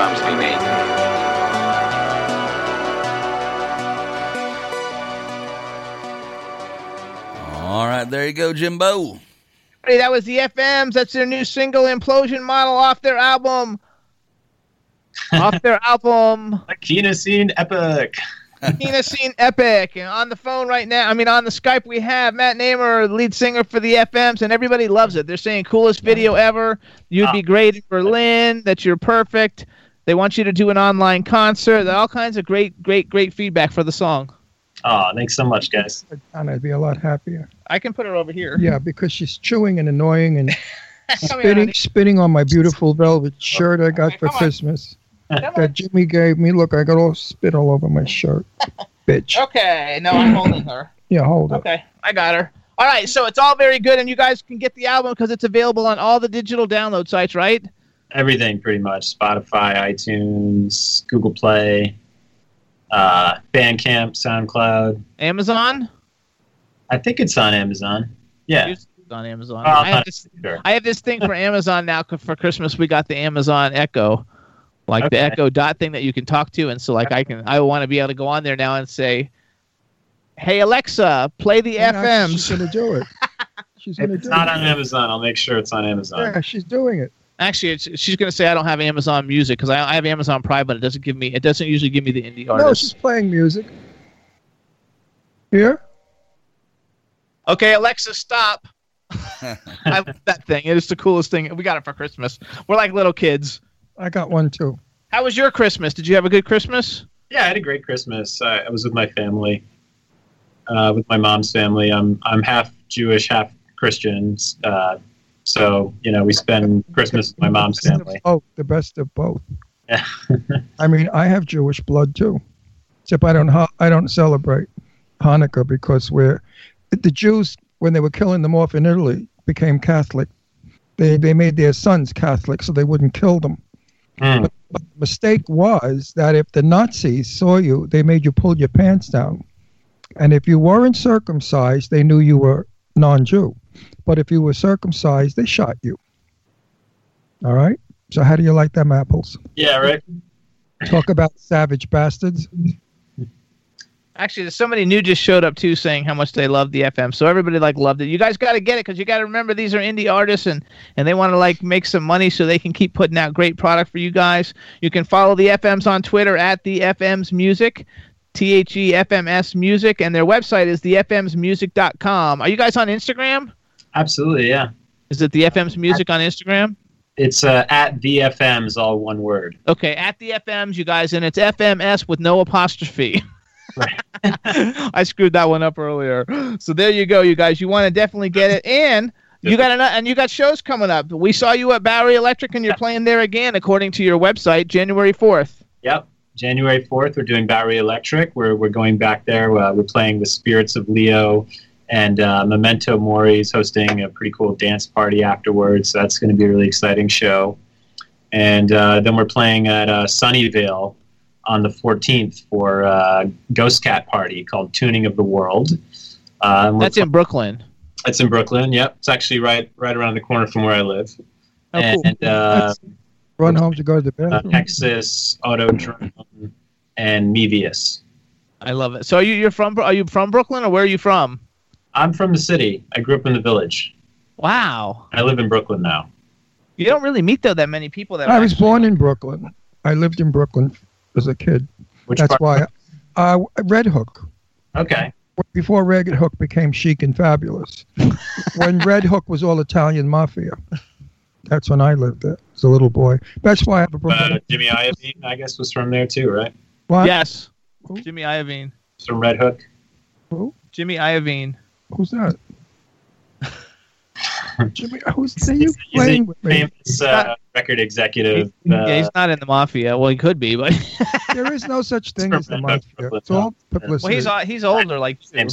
that the atom bombs be made. All right, there you go, Jimbo. Hey, that was the FMs. That's their new single "Implosion Model" off their album. off their album, Kina Scene Epic. Kina Scene Epic. And on the phone right now, I mean, on the Skype, we have Matt Namer, lead singer for the FMs, and everybody loves it. They're saying coolest video ever. You'd be ah. great in Berlin. That you're perfect. They want you to do an online concert. All kinds of great, great, great feedback for the song. Oh, thanks so much, guys. And I'd be a lot happier. I can put her over here. Yeah, because she's chewing and annoying and spitting, honey. spitting on my beautiful velvet shirt I got for Christmas. That Jimmy gave me. Look, I got all spit all over my shirt. Bitch. Okay, no, I'm holding her. Yeah, hold it. Okay, I got her. All right, so it's all very good, and you guys can get the album because it's available on all the digital download sites, right? Everything pretty much. Spotify, iTunes, Google Play, uh, Bandcamp, SoundCloud. Amazon. I think it's on Amazon. Yeah. It's on Amazon. Oh, I, have this, sure. I have this thing for Amazon now. For Christmas, we got the Amazon Echo, like the Echo Dot thing that you can talk to, and so like I can, I want to be able to go on there now and say, "Hey Alexa, play the Yeah, FMs." She's gonna do it. She's gonna it's do not it. on Amazon, I'll make sure it's on Amazon. Yeah, she's doing it. Actually, it's, she's going to say I don't have Amazon Music because I, I have Amazon Prime, but it doesn't give me. It doesn't usually give me the indie artists. No, she's playing music. Here? Okay, Alexa, stop. I love that thing. It is the coolest thing. We got it for Christmas. We're like little kids. I got one too. How was your Christmas? Did you have a good Christmas? Yeah, I had a great Christmas. I, I was with my family, uh, with my mom's family. I'm I'm half Jewish, half Christian. Uh, so you know, we spend Christmas with my mom's family. Oh, the best of both. Yeah. I mean, I have Jewish blood too, except I don't. I don't celebrate Hanukkah because we're the Jews when they were killing them off in Italy became Catholic. They they made their sons Catholic so they wouldn't kill them. Hmm. But, but the mistake was that if the Nazis saw you, they made you pull your pants down, and if you weren't circumcised, they knew you were non-Jew. But if you were circumcised, they shot you. All right. So how do you like them apples? Yeah, right. Talk about savage bastards. Actually, there's somebody new just showed up too, saying how much they love the FM. So everybody like loved it. You guys got to get it because you got to remember these are indie artists and and they want to like make some money so they can keep putting out great product for you guys. You can follow the FMs on Twitter at the FMs Music. T H E F M S Music, and their website is thefmsmusic.com. Are you guys on Instagram? Absolutely, yeah. Is it the FMs Music on Instagram? It's uh, at the FM's all one word. Okay, at the FMs, you guys, and it's FMS with no apostrophe. I screwed that one up earlier. So there you go, you guys. You want to definitely get it, and you got an, and you got shows coming up. We saw you at Bowery Electric, and you're playing there again, according to your website, January fourth. Yep. January 4th, we're doing Bowery Electric. We're, we're going back there. Uh, we're playing with Spirits of Leo, and uh, Memento Mori is hosting a pretty cool dance party afterwards. So that's going to be a really exciting show. And uh, then we're playing at uh, Sunnyvale on the 14th for uh, Ghost Cat Party called Tuning of the World. Uh, and we're That's in Brooklyn. It's in Brooklyn. Yep, it's actually right right around the corner from where I live. Oh, cool. and uh, Run home to go to the uh, bathroom. Texas, Autodrome, and Mevius. I love it. So are you you're from are you from Brooklyn or where are you from? I'm from the city. I grew up in the village. Wow, I live in Brooklyn now. you don't really meet though that many people that. I are was actually- born in Brooklyn. I lived in Brooklyn as a kid. Which That's part? why. Uh, Red Hook. Okay. Before Red Hook became chic and fabulous. when Red Hook was all Italian mafia. That's when I lived there as a little boy. That's why I have a Brooklyn. Uh, Jimmy Iovine, I guess, was from there too, right? What? Yes, Jimmy Iovine. From Red Hook. Jimmy Iovine. Who's that? Jimmy, who's are you He's playing a with me? famous uh, record executive. yeah, Uh, he's not in the mafia. Well, he could be, but There is no such thing as the mafia. It's all publicity. well, he's uh, he's older, like you.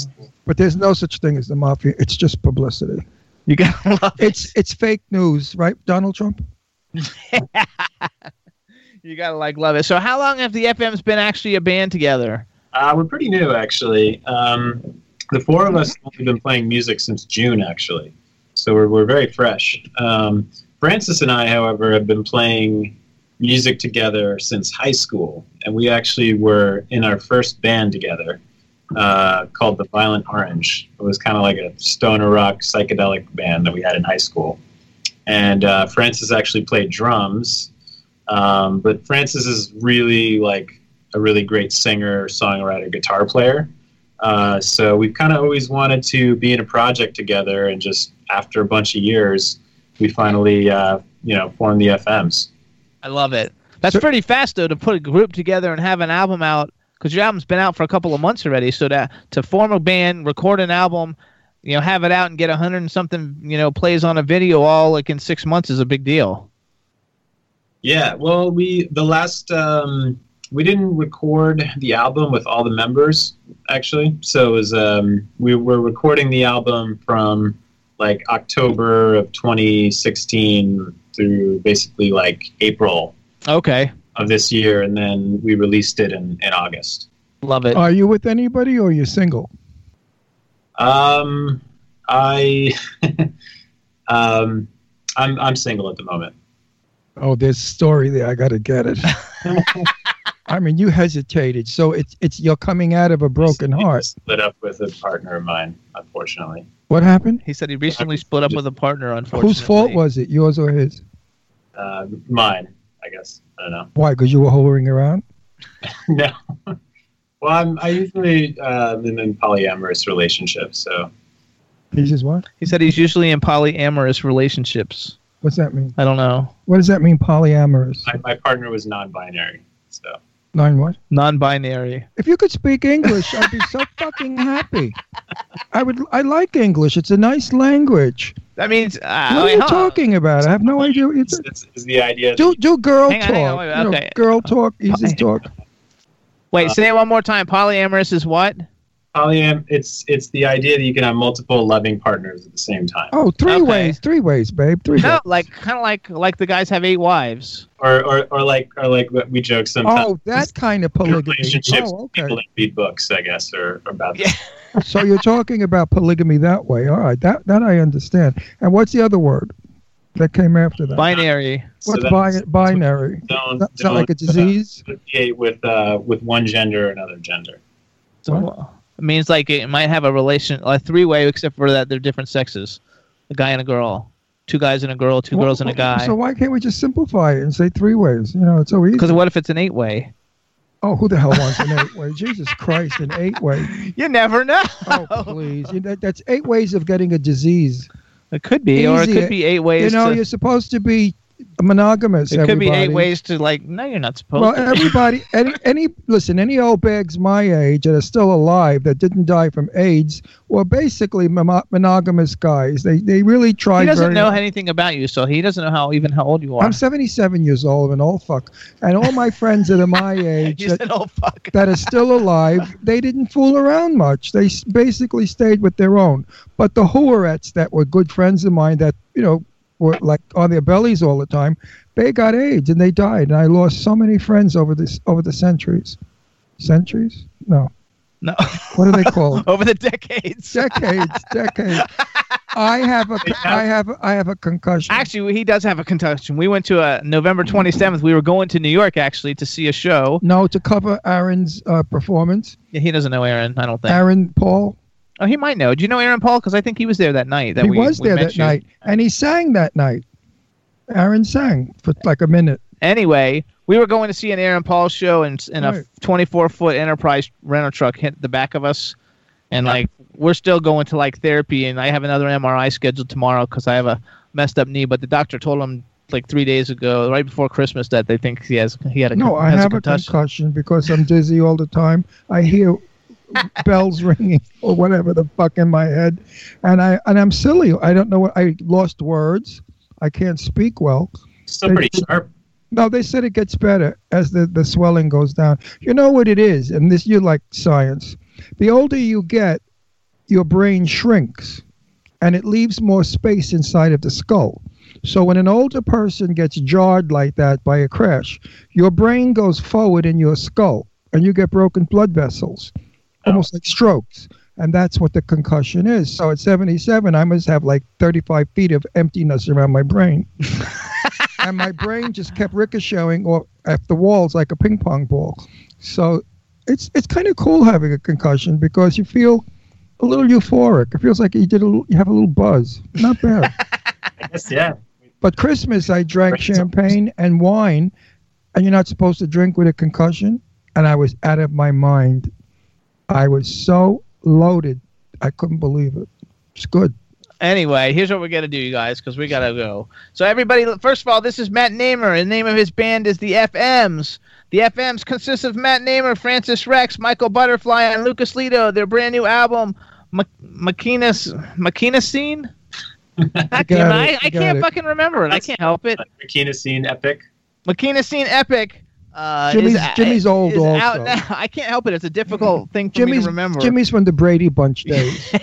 But there's no such thing as the mafia. It's just publicity. You gotta love it. It's it's fake news, right, Donald Trump? You gotta like love it. So, how long have the FMs been actually a band together? Uh, we're pretty new, actually. Um, the four of us have been playing music since June, actually. So we're, we're very fresh. Um, Francis and I, however, have been playing music together since high school. And we actually were in our first band together uh, called The Violent Orange. It was kind of like a stoner rock psychedelic band that we had in high school. And uh, Francis actually played drums. Um, but Francis is really like a really great singer, songwriter, guitar player. Uh, so we've kind of always wanted to be in a project together, and just after a bunch of years, we finally, uh, you know, formed the FMs. I love it. That's pretty fast though to put a group together and have an album out because your album's been out for a couple of months already. So to to form a band, record an album, you know, have it out and get a hundred and something, you know, plays on a video all like in six months is a big deal. Yeah, well, we the last um, we didn't record the album with all the members actually, so it was um, we were recording the album from like October of 2016 through basically like April Okay, of this year, and then we released it in, in August. love it. Are you with anybody or are you single? Um, I um, I'm I'm single at the moment. Oh, there's a story there. I got to get it. I mean, you hesitated, so it's it's you're coming out of a broken heart. Split up with a partner of mine, unfortunately. What happened? He said he recently split up with a partner. Unfortunately, Whose fault was it? Yours or his? Uh, mine, I guess. I don't know. Why? Because you were hovering around. no. Well, I'm, I usually uh, am in polyamorous relationships, so He says what? He said he's usually in polyamorous relationships. What's that mean? I don't know. What does that mean? Polyamorous. my, my partner was non-binary. So Nine what? Non-binary. If you could speak English, I'd be so fucking happy. I would. I like English. It's a nice language. That means. Uh, what wait, are you hold on. talking about? I have no idea. What you're this is the idea. do do girl Hang on, talk. hang on, wait, you know, girl talk. Easy talk. Wait, say it one more time. Polyamorous is what? Polyam, it's it's the idea that you can have multiple loving partners at the same time, Oh, three Okay. ways. Three ways, babe. Three No, ways. like kind of like like the guys have eight wives. or, or or like or like what we joke sometimes. Oh, that kind of polygamy. relationships Oh, with people that read books, I guess, or, or about Yeah. So you're talking about polygamy that way. All right, that that I understand. And what's the other word that came after that? Binary. What's So bi- binary? don't That's not like a don't, uh, disease. with uh, with one gender or another gender. So it means like it might have a relation, a three-way, except for that they're different sexes, a guy and a girl, two guys and a girl, two girls and a guy. So why can't we just simplify it and say three ways? You know, it's so easy. Because what if it's an eight-way? Oh, who the hell wants an eight way? Jesus Christ, an eight way. You never know. Oh, please. You know, that's eight ways of getting a disease. It could be, or it could be eight ways. You know, to, you're supposed to be monogamous. it could be eight ways to like. No, you're not supposed. Well, to. everybody, any, any, listen, any old bags my age that are still alive that didn't die from AIDS were basically monogamous guys. They, they really tried. he doesn't know hard. anything about you, so he doesn't know how even how old you are. I'm 77 years old, an old fuck, and all my friends that are my age that, an old fuck. that are still alive, they didn't fool around much. They basically stayed with their own. But the Hoorettes that were good friends of mine that you know were like on their bellies all the time, they got AIDS and they died. And I lost so many friends over this over the centuries. Centuries? No. No. What are they called? Over the decades. decades, decades. I have a, I have, I have a concussion. Actually, he does have a concussion. We went to a November 27th. We were going to New York actually to see a show. No, to cover Aaron's uh, performance. Yeah, he doesn't know Aaron. I don't think. Aaron Paul. Oh, he might know. Do you know Aaron Paul? Because I think he was there that night. That he we, was there met that you. night, and he sang that night. Aaron sang for like a minute. Anyway, we were going to see an Aaron Paul show, and and a 24 foot Enterprise rental truck hit the back of us, and like we're still going to like therapy, and I have another MRI scheduled tomorrow because I have a messed up knee. But the doctor told him like three days ago, right before Christmas, that they think he has he had a No, I has have a a concussion. concussion because I'm dizzy all the time. I hear bells ringing or whatever the fuck in my head, and I and I'm silly. I don't know what I lost words. I can't speak well. Still They- pretty sharp. No, they said it gets better as the, the swelling goes down. You know what it is, and this you like science. The older you get, your brain shrinks, and it leaves more space inside of the skull. So when an older person gets jarred like that by a crash, your brain goes forward in your skull, and you get broken blood vessels, almost like strokes. And that's what the concussion is. So at 77, I must have like 35 feet of emptiness around my brain. and my brain just kept ricocheting off, at the walls like a ping pong ball. So it's it's kind of cool having a concussion because you feel a little euphoric. It feels like you did a little, you have a little buzz. Not bad. Yes, yeah. But Christmas, I drank champagne and wine, and you're not supposed to drink with a concussion. And I was out of my mind. I was so loaded, I couldn't believe it. It's good. Anyway, here's what we're gonna do, you guys, because we gotta go. So everybody, first of all, this is Matt Namer. The name of his band is the FMs. The FMs consists of Matt Namer, Francis Rex, Michael Butterfly, and Lucas Lito. Their brand new album, Machinas Machina Scene. I, it, I, I can't it. fucking remember it. I can't help it. Makina scene epic. Makina Scene Epic. Uh, Jimmy's- is, Jimmy's old is out also. now. I can't help it. It's a difficult thing for me Jimmy's to remember. Jimmy's from the Brady Bunch days.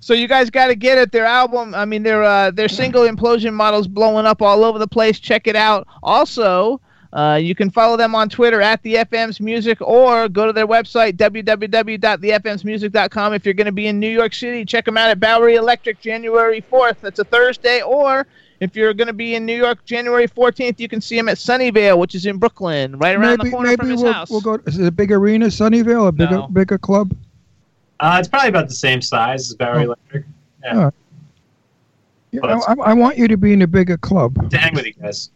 So you guys got to get it. Their album, I mean, their uh, their single "Implosion" models blowing up all over the place. Check it out. Also, uh, you can follow them on Twitter at the FM's Music or go to their website www.thefmsmusic.com. If you're going to be in New York City, check them out at Bowery Electric January 4th. That's a Thursday. Or if you're going to be in New York January 14th, you can see them at Sunnyvale, which is in Brooklyn, right around maybe the corner maybe from his we'll, house. we'll go. Is it a big arena, Sunnyvale? A bigger No. bigger club? Uh, it's probably about the same size as Bowery Oh. Electric. Yeah. All right. You know, I, I want you to be in a bigger club. To hang with you guys.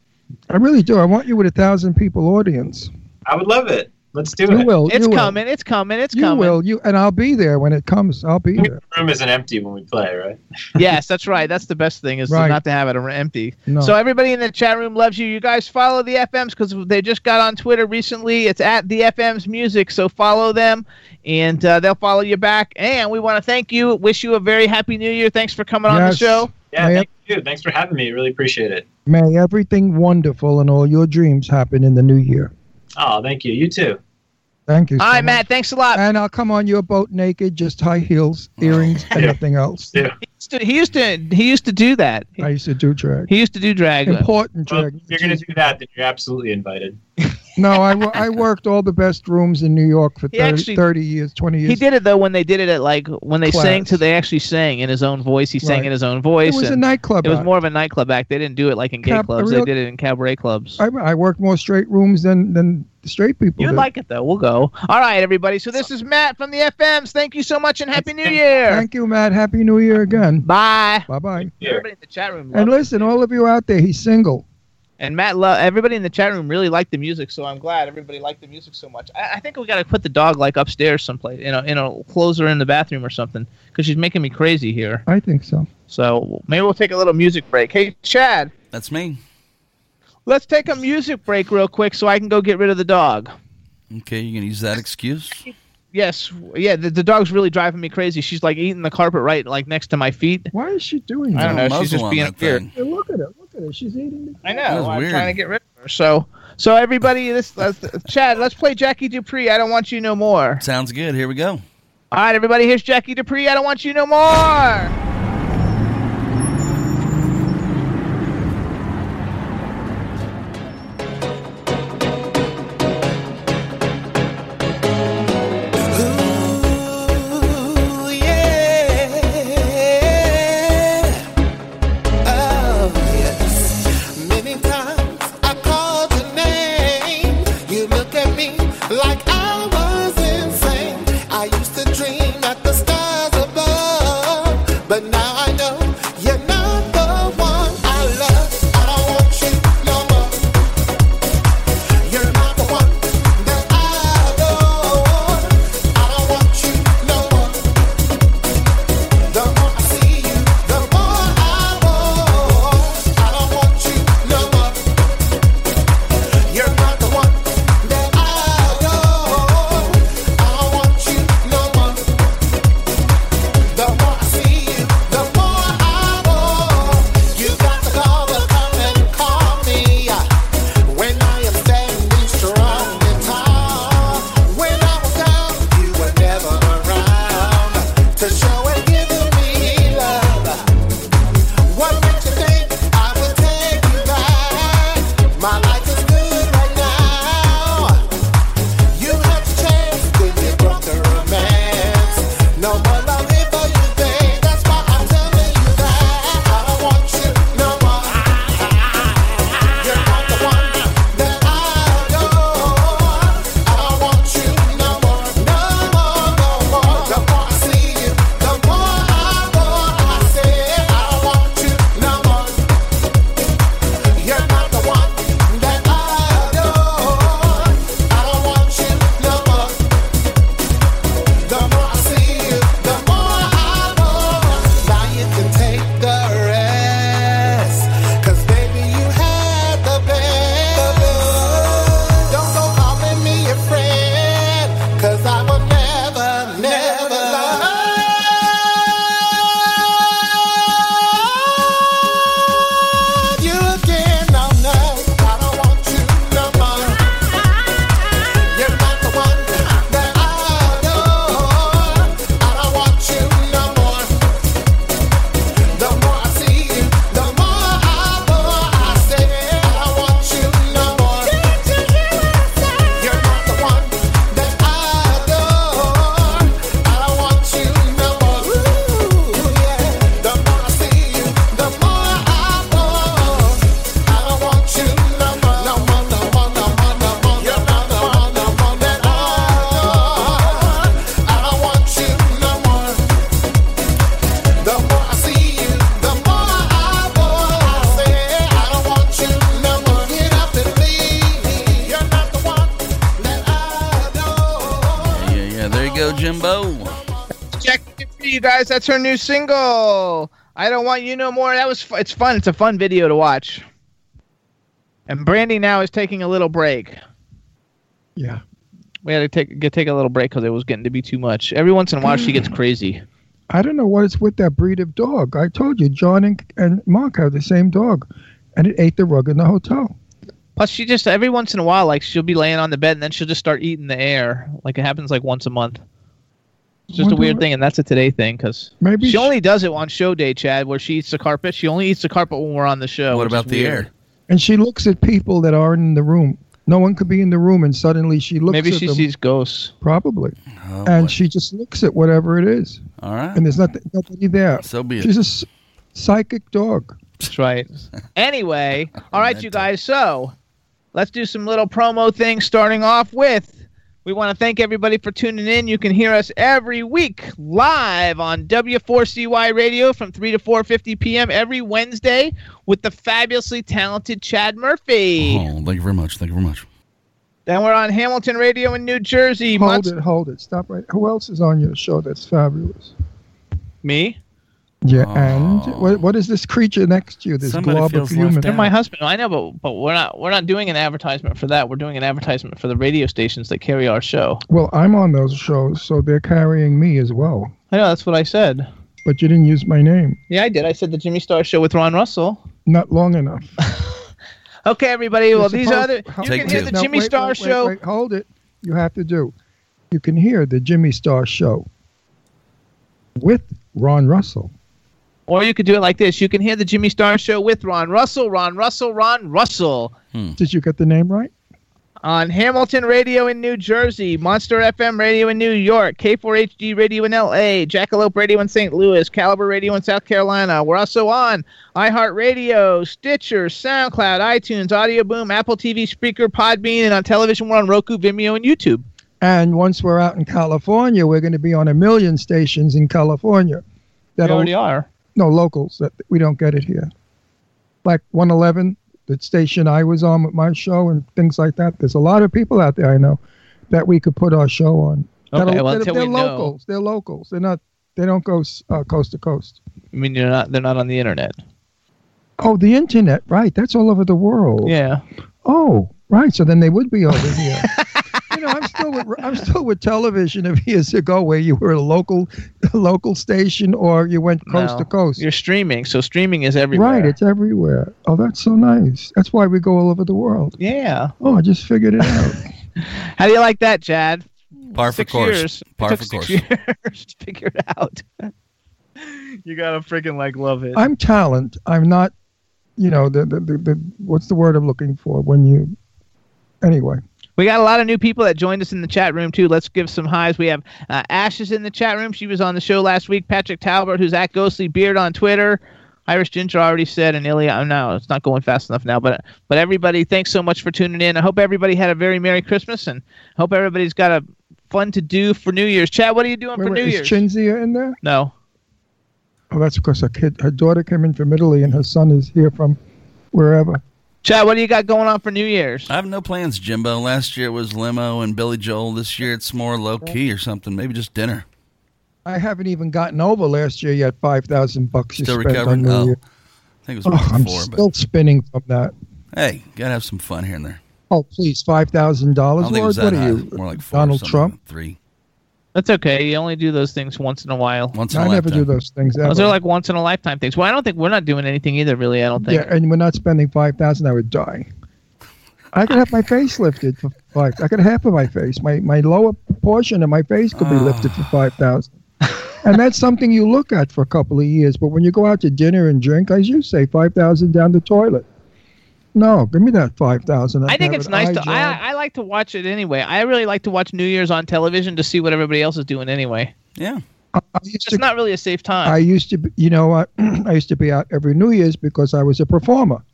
I really do. I want you with a thousand people audience. I would love it. Let's do You it. will. it's you will. coming. It's coming. It's You coming. will. You and I'll be there when it comes. I'll be there. The room isn't empty when we play, right? yes, that's right. That's the best thing is to Right. not to have it empty. No. So everybody in the chat room loves you. You guys follow the FMs because they just got on Twitter recently. It's at the FMs Music, so follow them, and uh, they'll follow you back. And we want to thank you. Wish you a very happy New Year. Thanks for coming on the show. Yeah, May- thank you. Thanks for having me. Really appreciate it. May everything wonderful and all your dreams happen in the new year. Oh, thank you. You too. Thank you. All so right, much. Matt. Thanks a lot. And I'll come on your boat naked, just high heels, oh. earrings, and Yeah. nothing else. Yeah. He used to. He used to do that. I used to do drag. He used to do drag. Important Well, drag. if you're going to do that, then you're absolutely invited. No, I, I worked all the best rooms in New York for He 30, actually- 30 years, 20 years. He did it though when they did it at like when they sang Class. to they actually sang in his own voice. He sang Right. in his own voice. It was a nightclub It was more of a nightclub act. They didn't do it like in gay Cap- clubs. real- They did it in cabaret clubs. I, I worked more straight rooms than, than straight people. You'd did. like it though. We'll go. All right, everybody. So this is Matt from the FMs. Thank you so much and happy New Year. Thank you, Matt. Happy New Year again. Bye. Bye bye. Everybody in the chat room. And loved listen, all of you out there, he's single. And Matt, lo- everybody in the chat room really liked the music, so I'm glad everybody liked the music so much. I, I think we got to put the dog like upstairs someplace, you know, in a closer in the bathroom or something, because she's making me crazy here. I think so. So maybe we'll take a little music break. Hey, Chad, That's me. let's take a music break real quick so I can go get rid of the dog. Okay, you're gonna use that excuse? Yes, yeah, the, the dog's really driving me crazy. She's like eating the carpet right like next to my feet. Why is she doing that? I don't know. She's just being that weird. thing. Hey, look at it. Look at her. She's eating. The- I know. I'm weird. trying to get rid of her. So, so everybody, this let's, Chad, let's play Jackie Dupree. I don't want you no more. Sounds good. Here we go. All right, everybody, here's Jackie Dupree. I don't want you no more. That's her new single. I don't want you no more. That was it's fun. It's a fun video to watch. And Brandy now is taking a little break. Yeah. We had to take get take a little break because it was getting to be too much. Every once in a while, she gets crazy. I don't know what it's with that breed of dog. I told you, John and, and Mark have the same dog, and it ate the rug in the hotel. Plus, she just every once in a while, like she'll be laying on the bed and then she'll just start eating the air. Like it happens like once a month. It's just a weird thing, and that's a today thing because Maybe she she- only does it on show day, Chad, where she eats the carpet. She only eats the carpet when we're on the show. What about the weird. air? And she looks at people that aren't in the room. No one could be in the room, and suddenly she looks Maybe at she them. sees ghosts. Probably. Oh, and boy. she just looks at whatever it is. All right. And there's nothing, nobody there. So be it. She's a psychic dog. That's right. anyway, all right, you guys. So let's do some little promo things. Starting off with, we want to thank everybody for tuning in. You can hear us every week live on W4CY Radio from 3 to 4:50 p.m. every Wednesday with the fabulously talented Chad Murphy. Oh, thank you very much. Thank you very much. Then we're on Hamilton Radio in New Jersey. Hold Months- it, hold it. Stop right. Who else is on your show that's fabulous? Me? Yeah, oh. and what, what is this creature next to you? This Somebody glob of human. left And my husband. I know, but but we're not we're not doing an advertisement for that. We're doing an advertisement for the radio stations that carry our show. Well, I'm on those shows, so they're carrying me as well. I know that's what I said. But you didn't use my name. Yeah, I did. I said the Jimmy Star Show with Ron Russell. Not long enough. Okay, everybody. Well, You're these supposed- other you Hold- Take can hear two. the No, Jimmy wait, Star wait, Show. Wait, wait, hold it. You have to do. You can hear the Jimmy Star Show with Ron Russell. Or you could do it like this. You can hear the Jimmy Star Show with Ron Russell, Ron Russell, Ron Russell hmm. Did you get the name right? on Hamilton Radio in New Jersey, Monster FM Radio in New York, K4HD Radio in LA, Jackalope Radio in St. Louis, Caliber Radio in South Carolina. We're also on iHeartRadio, Stitcher, SoundCloud, iTunes, Audio Boom, Apple TV, Spreaker, Podbean, and on television we're on Roku, Vimeo, and YouTube. And once we're out in California, we're going to be on a million stations in California. That'll, already are. No locals that we don't get it here. Like 111, the station I was on with my show and things like that. There's a lot of people out there I know that we could put our show on. Okay, That'll- well, they're, until they're we know. locals. They're locals. They're not. They don't go uh, coast to coast. I mean, they're not. They're not on the internet. Oh, the internet, right? That's all over the world. Yeah. Oh, right. So then they would be over here. you know, I'm still with, I'm still with television of years ago, where you were a local, a local station, or you went coast No. to coast. You're streaming, so streaming is everywhere. Right, it's everywhere. Oh, that's so nice. That's why we go all over the world. yeah. Oh, I just figured it out. How do you like that, Chad? Par for six course. years. It Par took for six course. years to figure it out. you gotta freaking like love it. I'm talent. I'm not, you know, the, the the the what's the word I'm looking for when you. Anyway, We got a lot of new people that joined us in the chat room too. Let's give some highs. We have uh, Ash is in the chat room. She was on the show last week. Patrick Talbert, who's at Ghostly Beard on Twitter. Irish Ginger already said, and Ilya. Oh, no, it's not going fast enough now. But but everybody, thanks so much for tuning in. I hope everybody had a very merry Christmas, and hope everybody's got a fun to do for New Year's. Chad, what are you doing wait, for wait, New is Year's? Cinzia in there? no. Oh, that's because her kid, her daughter came in from Italy, and her son is here from wherever. Chad, what do you got going on for New Year's? I have no plans, Jimbo. Last year it was limo and Billy Joel. This year it's more low key or something. Maybe just dinner. I haven't even gotten over last year yet. Five thousand bucks you Still spent recovering? on New Oh, Year. I think it was Oh, week I'm still but spinning from that. hey, gotta have some fun here and there. Oh, please, five thousand dollars. don't think it was What that are you, More like four Donald something, Trump? Three. That's okay. You only do those things once in a while. Once in I a never do those things ever. Those are like once in a lifetime things. Well, I don't think we're not doing anything either, really. I don't think. yeah, and we're not spending five thousand. I would die. I could have my face lifted for five. I could have half of my face. My my lower portion of my face could be Ah. lifted for five thousand. and that's something you look at for a couple of years. But when you go out to dinner and drink, as you say, five thousand down the toilet. No, give me that five thousand. I think it's nice to. I, I like to watch it anyway. I really like to watch New Year's on television to see what everybody else is doing anyway. Yeah. It's just not really a safe time. I used to, be, you know what? I used to be out every New Year's because I was a performer.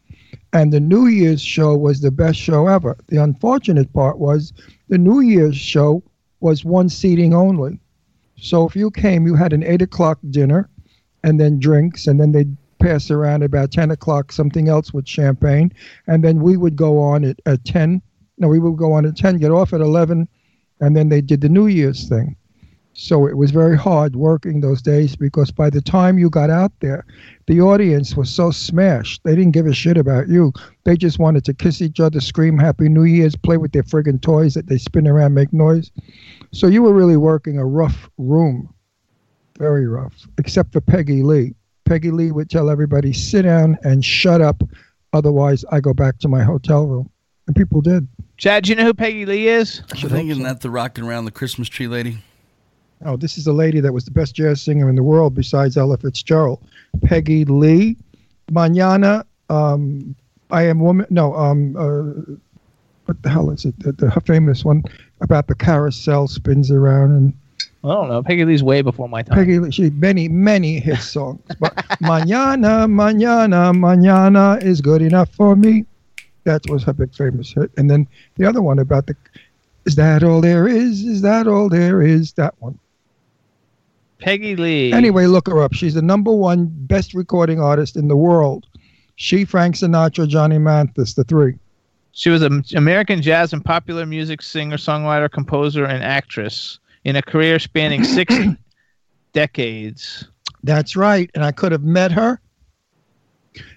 And the New Year's show was the best show ever. The unfortunate part was the New Year's show was one seating only. So if you came, you had an 8 o'clock dinner and then drinks, and then they'd pass around about 10 o'clock something else with champagne. And then we would go on at, at 10. No, we would go on at 10, get off at 11, and then they did the New Year's thing. So it was very hard working those days because by the time you got out there, the audience was so smashed. They didn't give a shit about you. They just wanted to kiss each other, scream Happy New Year's, play with their friggin' toys that they spin around, make noise. So you were really working a rough room. Very rough. Except for Peggy Lee. Peggy Lee would tell everybody, sit down and shut up. Otherwise, I go back to my hotel room. And people did. Chad, do you know who Peggy Lee is? I think isn't that the rocking around the Christmas tree lady? Oh, this is a lady that was the best jazz singer in the world besides Ella Fitzgerald. Peggy Lee. Manana, um, I Am Woman. No, um, uh, what the hell is it? The, the famous one about the carousel spins around and I don't know. Peggy Lee's way before my time. Peggy Lee, she many, many hit songs. But Mañana, Mañana, Mañana is good enough for me. That was her big famous hit. And then the other one about the, is that all there is? Is that all there is? That one. Peggy Lee. Anyway, look her up. She's the number one best recording artist in the world. She, Frank Sinatra, Johnny Mathis, the three. She was an American jazz and popular music singer, songwriter, composer, and actress in a career spanning six decades. That's right. And I could have met her.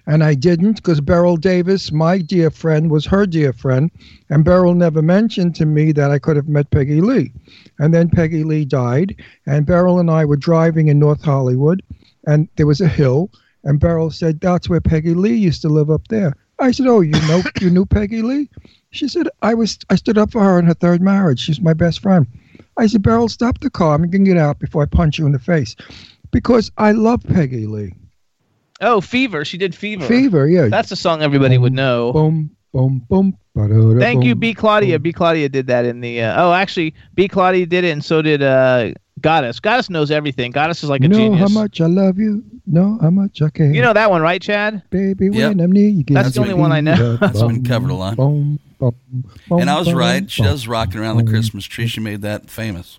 And I didn't because Beryl Davis, my dear friend, was her dear friend. And Beryl never mentioned to me that I could have met Peggy Lee. And then Peggy Lee died. And Beryl and I were driving in North Hollywood. And there was a hill. And Beryl said, That's where Peggy Lee used to live up there. I said, Oh, you know you knew Peggy Lee? She said, I was I stood up for her in her third marriage. She's my best friend. I said, Beryl, stop the car. I'm gonna get out before I punch you in the face. Because I love Peggy Lee. Oh, Fever. She did Fever. Fever, yeah. That's a song everybody would know. Boom, boom, boom. Thank you, boom. B. Claudia. B. Claudia did that in the. Uh, oh, actually, B. Claudia did it, and so did uh, Goddess. Goddess knows everything. Goddess is like a You know genius. how much I love you. Know how much I care. You know that one, right, Chad? baby, Yep. when I'm near you. That's give the only one I know. that That's been covered a lot. bum, bum, bum, And I was bum, right. She bum. does rocking around the Christmas tree. She made that famous.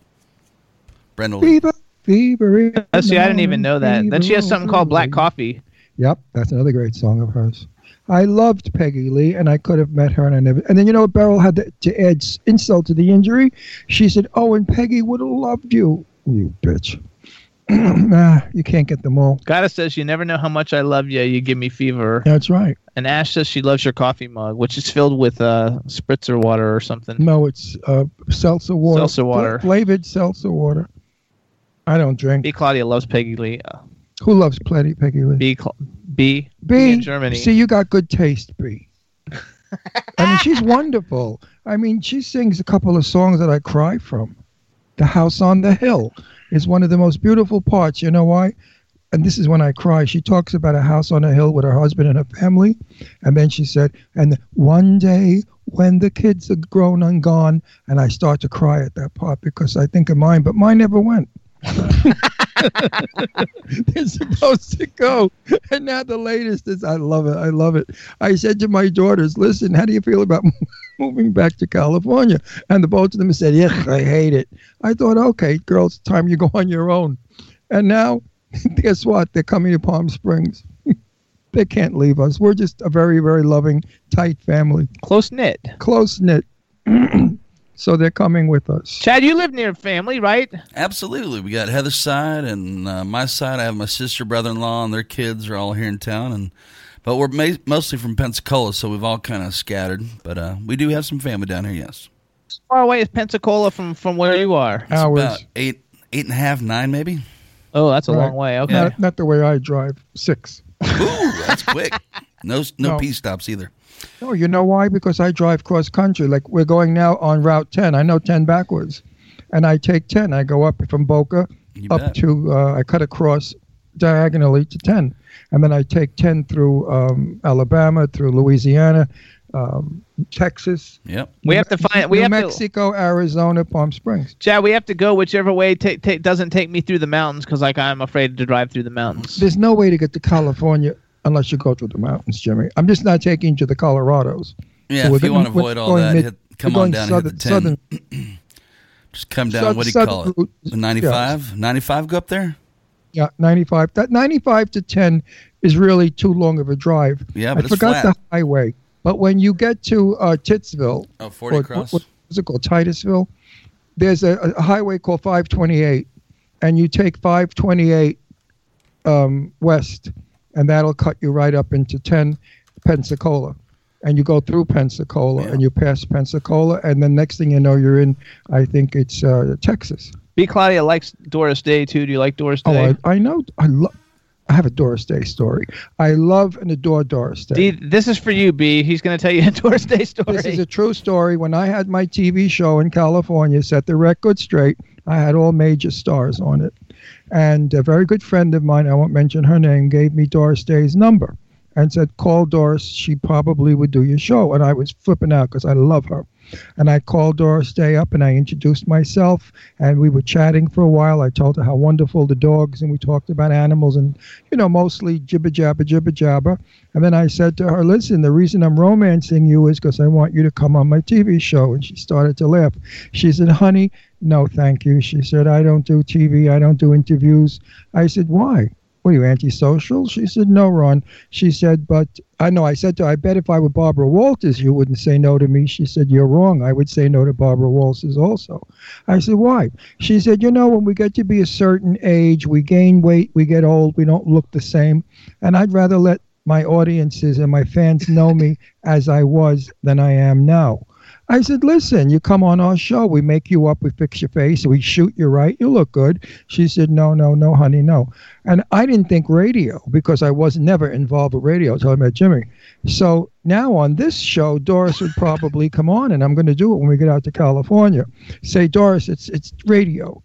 Brenda Lee. Fever, fever. in Oh, see, I didn't even know that. Then she has something called Black. Coffee. Yep, that's another great song of hers. I loved Peggy Lee, and I could have met her, and I never. And then you know what? Beryl had to, to add insult to the injury. She said, "Oh, and Peggy would have loved you, you bitch." nah, you can't get them all. Goddess says, You never know how much I love you. You give me fever. That's right. And Ash says she loves your coffee mug, which is filled with uh, spritzer water or something. No, it's uh, seltzer water. Seltzer water. Fla- flavored seltzer water. I don't drink. B. Claudia loves Peggy Lee. Who loves plenty Peggy Lee? B. Cl- B. B. in Germany. See, you got good taste, B. I mean, she's wonderful. I mean, she sings a couple of songs that I cry from. The House on the Hill is one of the most beautiful parts. You know why? And this is when I cry. She talks about a house on a hill with her husband and her family. And then she said, and one day when the kids are grown and gone, and I start to cry at that part because I think of mine, but mine never went. They're supposed to go. And now the latest is I love it. I love it. I said to my daughters, listen, how do you feel about moving back to California? And the both of them said, yeah, I hate it. I thought, okay, girls, time you go on your own. And now, guess what? They're coming to Palm Springs. they can't leave us. We're just a very, very loving, tight family. Close knit. Close knit. so they're coming with us. Chad, you live near family, right? Absolutely. We got Heather's side and uh, my side. I have my sister, brother-in-law, and their kids are all here in town. And but we're ma- mostly from Pensacola, so we've all kind of scattered. But uh, we do have some family down here. Yes, How far away is Pensacola from, from where you are? it's about eight, eight and a half, nine, maybe. Oh, that's a Right. long way. Okay. Not, not the way I drive. Six. Ooh, that's quick. No, no, No. P stops either. No, you know why? Because I drive cross country. Like we're going now on Route 10. I know 10 backwards. And I take 10. I go up from Boca You up bet. to, uh, I cut across diagonally to 10. And then I take 10 through um, Alabama, through Louisiana, um, Texas. Yep. We have to find. We New have to. Mexico, Arizona, Palm Springs. Chad, we have to go whichever way ta- ta- doesn't take me through the mountains because like I'm afraid to drive through the mountains. There's no way to get to California unless you go through the mountains, Jimmy. I'm just not taking you to the Colorados. Yeah, we're if you want to avoid all that, mid- hit, come on down and hit the 10. southern- Just come down. South- what do you southern call it? The 95? 95 go up there? Yeah, 95. That 95 to 10 is really too long of a drive. Yeah, I but it's forgot flat. the highway. But when you get to uh, Titsville, Oh, 40 or across? What, what's it called? Titusville. there's a, a highway called 528, and you take 528 um, west, and that'll cut you right up into 10 Pensacola. And you go through Pensacola, and you pass Pensacola, and then next thing you know, you're in, I think it's uh, Texas. B. Claudia likes Doris Day too. Do you like Doris Oh, Day? I, I know. I love. I have a Doris Day story. I love and adore Doris Day. D, this is for you, B. He's going to tell you a Doris Day story. This is a true story. When I had my TV show in California, Set the Record Straight, I had all major stars on it. And a very good friend of mine, I won't mention her name, gave me Doris Day's number and said, Call Doris. She probably would do your show. And I was flipping out because I love her. And I called Doris Day up and I introduced myself and we were chatting for a while. I told her how wonderful the dogs and we talked about animals and, you know, mostly jibber jabber, jibber jabber. And then I said to her, Listen, the reason I'm romancing you is because I want you to come on my TV show. And she started to laugh. She said, Honey, no, thank you. She said, I don't do TV. I don't do interviews. I said, Why? What are you, antisocial? She said, No, Ron. She said, But I know. I said to her, I bet if I were Barbara Walters, you wouldn't say no to me. She said, You're wrong. I would say no to Barbara Walters also. I said, Why? She said, You know, when we get to be a certain age, we gain weight, we get old, we don't look the same. And I'd rather let my audiences and my fans know me as I was than I am now. I said, listen, you come on our show, we make you up, we fix your face, we shoot you right, you look good. She said, no, no, no, honey, no. And I didn't think radio because I was never involved with radio until I met Jimmy. So now on this show, Doris would probably come on, and I'm going to do it when we get out to California. Say, Doris, it's it's radio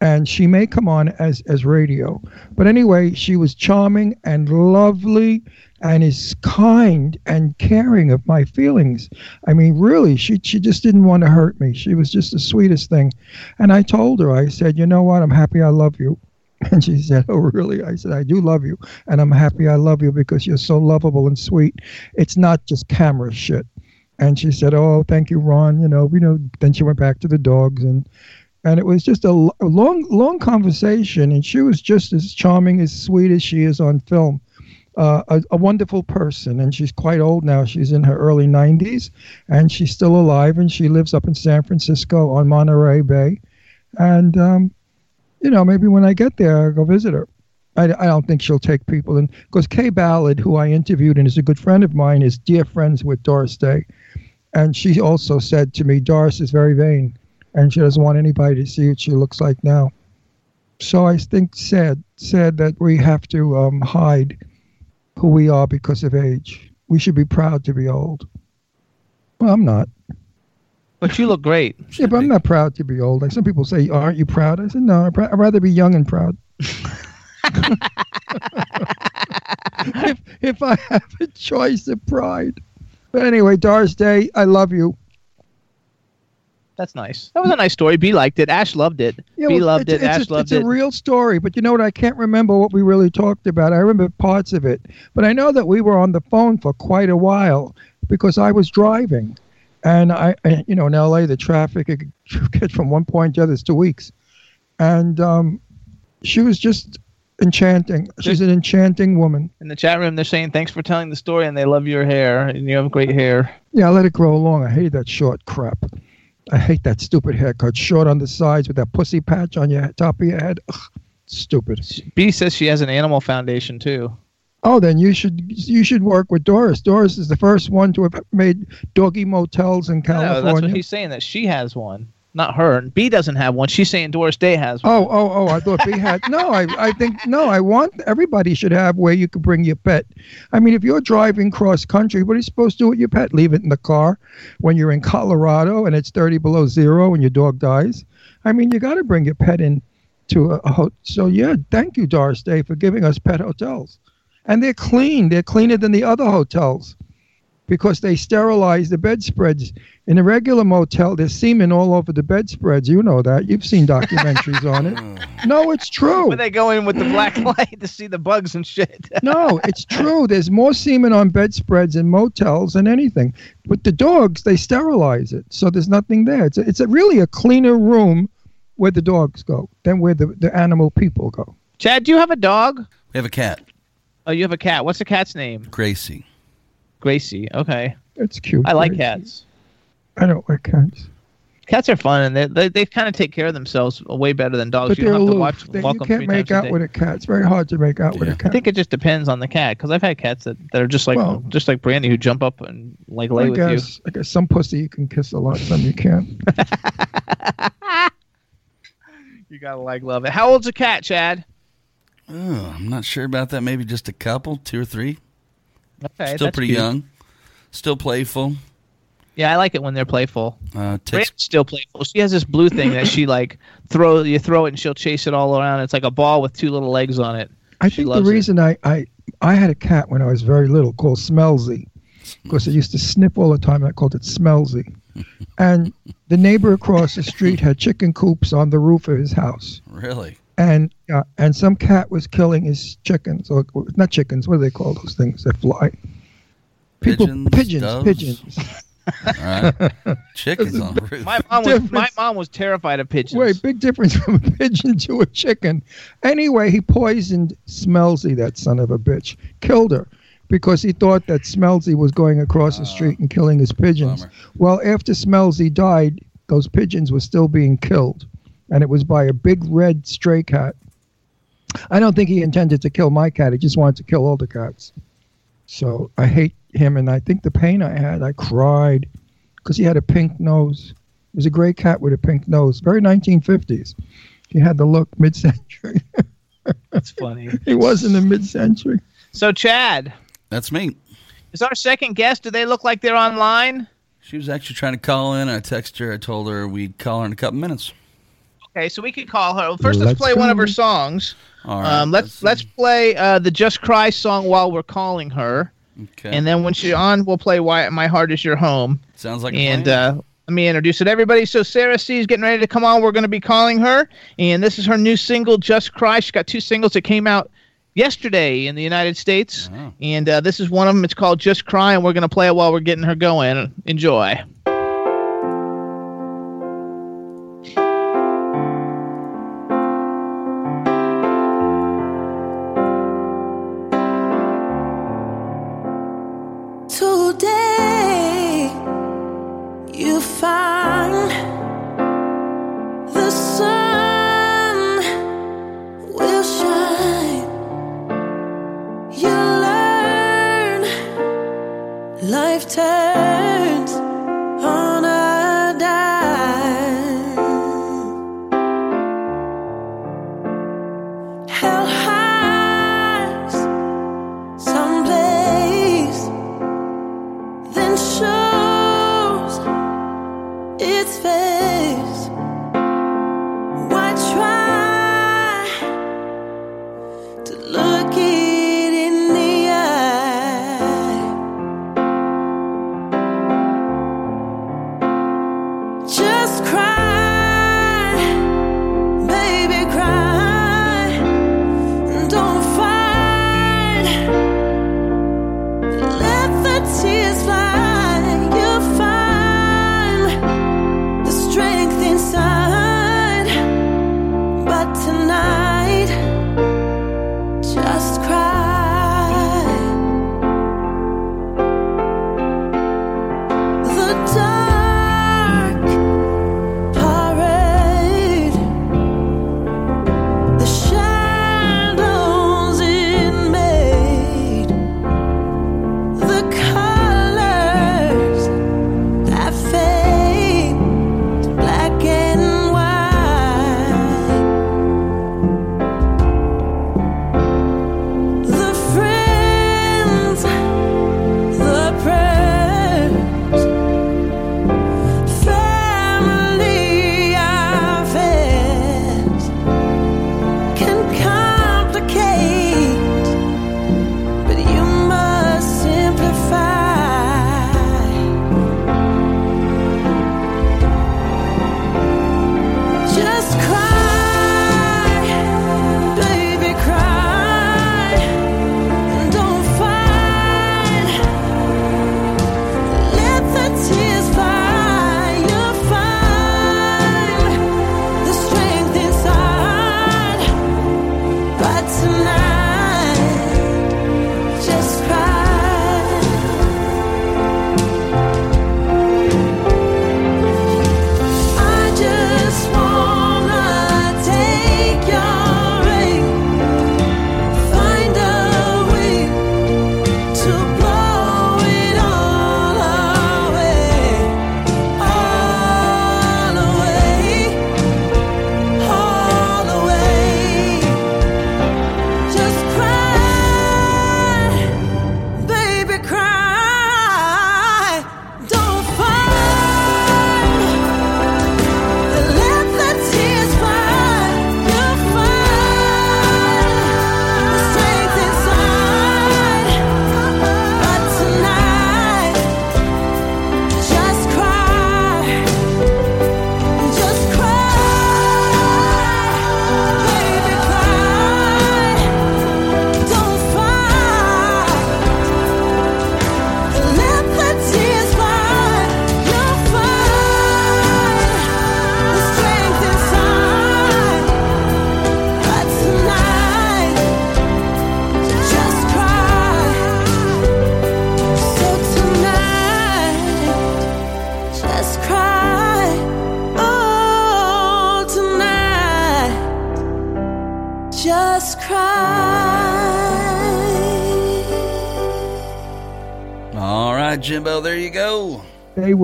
and she may come on as as radio but anyway she was charming and lovely and is kind and caring of my feelings. I mean really she she just didn't want to hurt me. She was just the sweetest thing. And i told her i said you know what? I'm happy i love you. And she said oh really? I said i do love you and i'm happy i love you because you're so lovable and sweet. It's not just camera shit. And she said oh thank you ron. You know you know then she went back to the dogs and and it was just a, long, long conversation. And she was just as charming, as sweet as she is on film. Uh, a, a wonderful person, and she's quite old now. She's in her early 90s, and she's still alive, and she lives up in San Francisco on Monterey Bay. And um, you know, maybe when I get there, I'll go visit her. I, I don't think she'll take people in because Kaye Ballard, who I interviewed and is a good friend of mine, is dear friends with Doris Day, and she also said to me, Doris is very vain and she doesn't want anybody to see what she looks like now. So I think sad, sad that we have to um, hide who we are because of age. We should be proud to be old. Well, I'm not. But you look great. Yeah, but I'm not proud to be old. Like some people say, "Aren't you proud?" I said, "No, I'd rather be young and proud." if if I have a choice of pride. But anyway, Doris Day, I love you. That's nice. That was a nice story. B liked it. Ash loved it. Yeah, B loved it. It's, Ash a, loved it's it. It's a real story, but you know what? I can't remember what we really talked about. I remember parts of it, but I know that we were on the phone for quite a while because I was driving, and I, I you know, in L.A. the traffic it could get from one point to the other is two weeks, and um, she was just enchanting. She's an enchanting woman. In the chat room, they're saying thanks for telling the story, and they love your hair, and you have great hair. Yeah, I let it grow long. I hate that short crap. I hate that stupid haircut, short on the sides with that pussy patch on your top of your head. Ugh, stupid. B says she has an animal foundation too. Oh, then you should you should work with Doris. Doris is the first one to have made doggy motels in California. No, that's what he's saying. That she has one, not her. And B doesn't have one. She's saying Doris Day has one. Oh, oh, oh! I thought B had no. I, I think no. I want everybody should have where you could bring your pet. I mean, if you're driving cross country, what are you supposed to do with your pet? Leave it in the car when you're in Colorado and it's 30 below zero and your dog dies. I mean, you got to bring your pet in to a, a hotel. So yeah, thank you, Doris Day, for giving us pet hotels, and they're clean. They're cleaner than the other hotels because they sterilize the bedspreads. In a regular motel, there's semen all over the bedspreads. You know that. You've seen documentaries on it. No, it's true. But they go in with the black light to see the bugs and shit. No, it's true. There's more semen on bedspreads in motels than anything. With the dogs, they sterilize it, so there's nothing there. It's a, it's a really a cleaner room where the dogs go than where the, the animal people go. Chad, do you have a dog? We have a cat, Oh, you have a cat. What's the cat's name? Gracie. Gracie. Okay. It's cute. I like Gracie. cats. I don't like cats. Cats are fun, and they they, they kind of take care of themselves way better than dogs. But you they're don't have to watch They- you can't three make times a out with a cat. It's very hard to make out with a I cat. I think it just depends on the cat because I've had cats that, that are just like Well- just like Brandy who jump up and like lay I with guess. I guess some pussy you can kiss a lot, some you can't. you. You gotta like love it. How old's a cat, Chad? Oh, I'm not sure about that. Maybe just a couple, two or three. Okay, Still that's pretty cute. young. Still playful. Yeah, I like it when they're playful. Uh, takes Brandy's still playful. She has this blue thing that she like throw you throw it and she'll chase it all around. It's like a ball with two little legs on it. I She think the loves it. reason I, I I had a cat when I was very little called Smellsy because it used to sniff all the time. and I called it Smellsy. And the neighbor across the street had chicken coops on the roof of his house. really. And uh, and some cat was killing his chickens or not chickens. What do they call those things that fly? People, Pigeons, pigeons, doves? pigeons. All right. Chickens on roof. My mom was my mom was terrified of pigeons. Wait, big difference from a pigeon to a chicken. Anyway, he poisoned Smelzy, that son of a bitch. Killed her because he thought that Smelzy was going across the street and killing his pigeons. bummer. Well, after Smelzy died, those pigeons were still being killed. And it was by a big red stray cat. I don't think he intended to kill my cat. He just wanted to kill all the cats. So I hate him. And I think the pain I had, I cried because he had a pink nose. He was a gray cat with a pink nose, very 1950s. He had the look mid-century. That's funny. he was in the mid-century. So Chad, That's me. is our second guest? Do they look like they're online? She was actually trying to call in. I texted her. I told her we'd call her in a couple minutes. Okay, so we could call her. Well, first, let's, Let's play one of her songs. All right. Um, let's let's play uh, the Just Cry song while we're calling her, Okay. and then when she's on, we'll play "Why My Heart Is Your Home." Sounds like and plan. uh, let me introduce it, everybody. So Sarah C is getting ready to come on. We're going to be calling her, and this is her new single, "Just Cry." She's got two singles that came out yesterday in the United States, Oh. and uh, this is one of them. It's called "Just Cry," and we're going to play it while we're getting her going. Enjoy.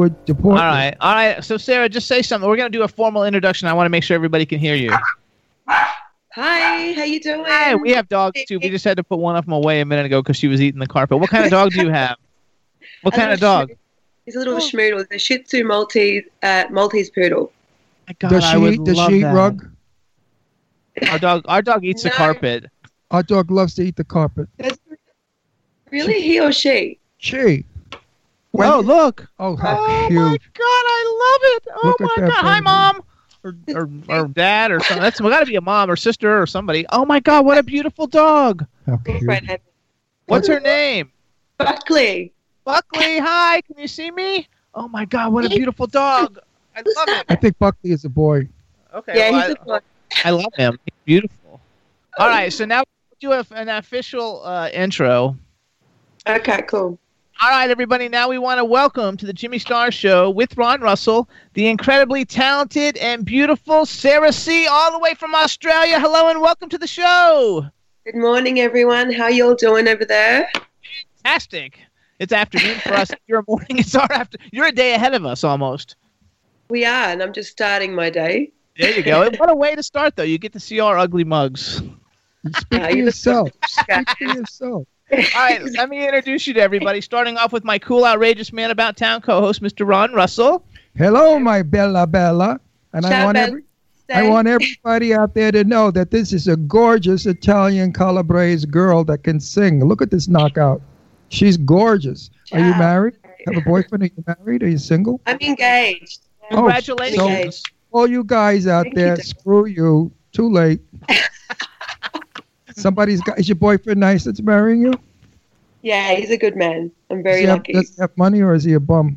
They would deport. All right, all right. So Sarah, just say something. We're gonna do a formal introduction. I want to make sure everybody can hear you. Hi, how you doing? Hey, we have dogs too. We just had to put one of them away a minute ago because she was eating the carpet. What kind of dog do you have? What kind of dog? schmoo- He's a little schmoodle. He's a Shih Tzu Maltese, uh, Maltese poodle. God, does I she would eat? Does love she eat that. rug? Our dog, our dog eats the carpet. Our dog loves to eat the carpet. Really, he or she? She. Oh, look. Oh, how Oh cute. my god, I love it. Oh Look my that god. Hi, mom. Or, or, or dad or something. That's got to be a mom or sister or somebody. Oh my god, what a beautiful dog. How cute. What's her name? Buckley. Buckley, hi. Can you see me? Oh my god, what a beautiful dog. I love it. I think Buckley is a boy. Okay. Yeah, well, he's I, a boy. I love him. He's beautiful. All right, so now we'll do an official uh, intro. Okay, cool. All right, everybody. Now we want to welcome to the Jimmy Star Show with Ron Russell, the incredibly talented and beautiful Sarah C, all the way from Australia. Hello and welcome to the show. Good morning, everyone. How you all doing over there? Fantastic. It's afternoon for us. You're morning. It's our after. You're a day ahead of us almost. We are, and I'm just starting my day. There you go. what a way to start, though. You get to see our ugly mugs. Speak for yourself. Speak for yourself. All right, let me introduce you to everybody. Starting off with my cool, outrageous man about town co-host, Mr. Ron Russell. Hello, my Bella Bella. And I want every, I want everybody out there to know that this is a gorgeous Italian Calabrese girl that can sing. Look at this knockout. She's gorgeous. Are you married? Have a boyfriend? Are you married? Are you single? I'm engaged. Oh, Congratulations. so- All you guys out Thank there, Dad. screw you. Too late. Somebody's got. Is your boyfriend nice that's marrying you? Yeah, he's a good man. I'm very does he have, lucky. does he have money or is he a bum?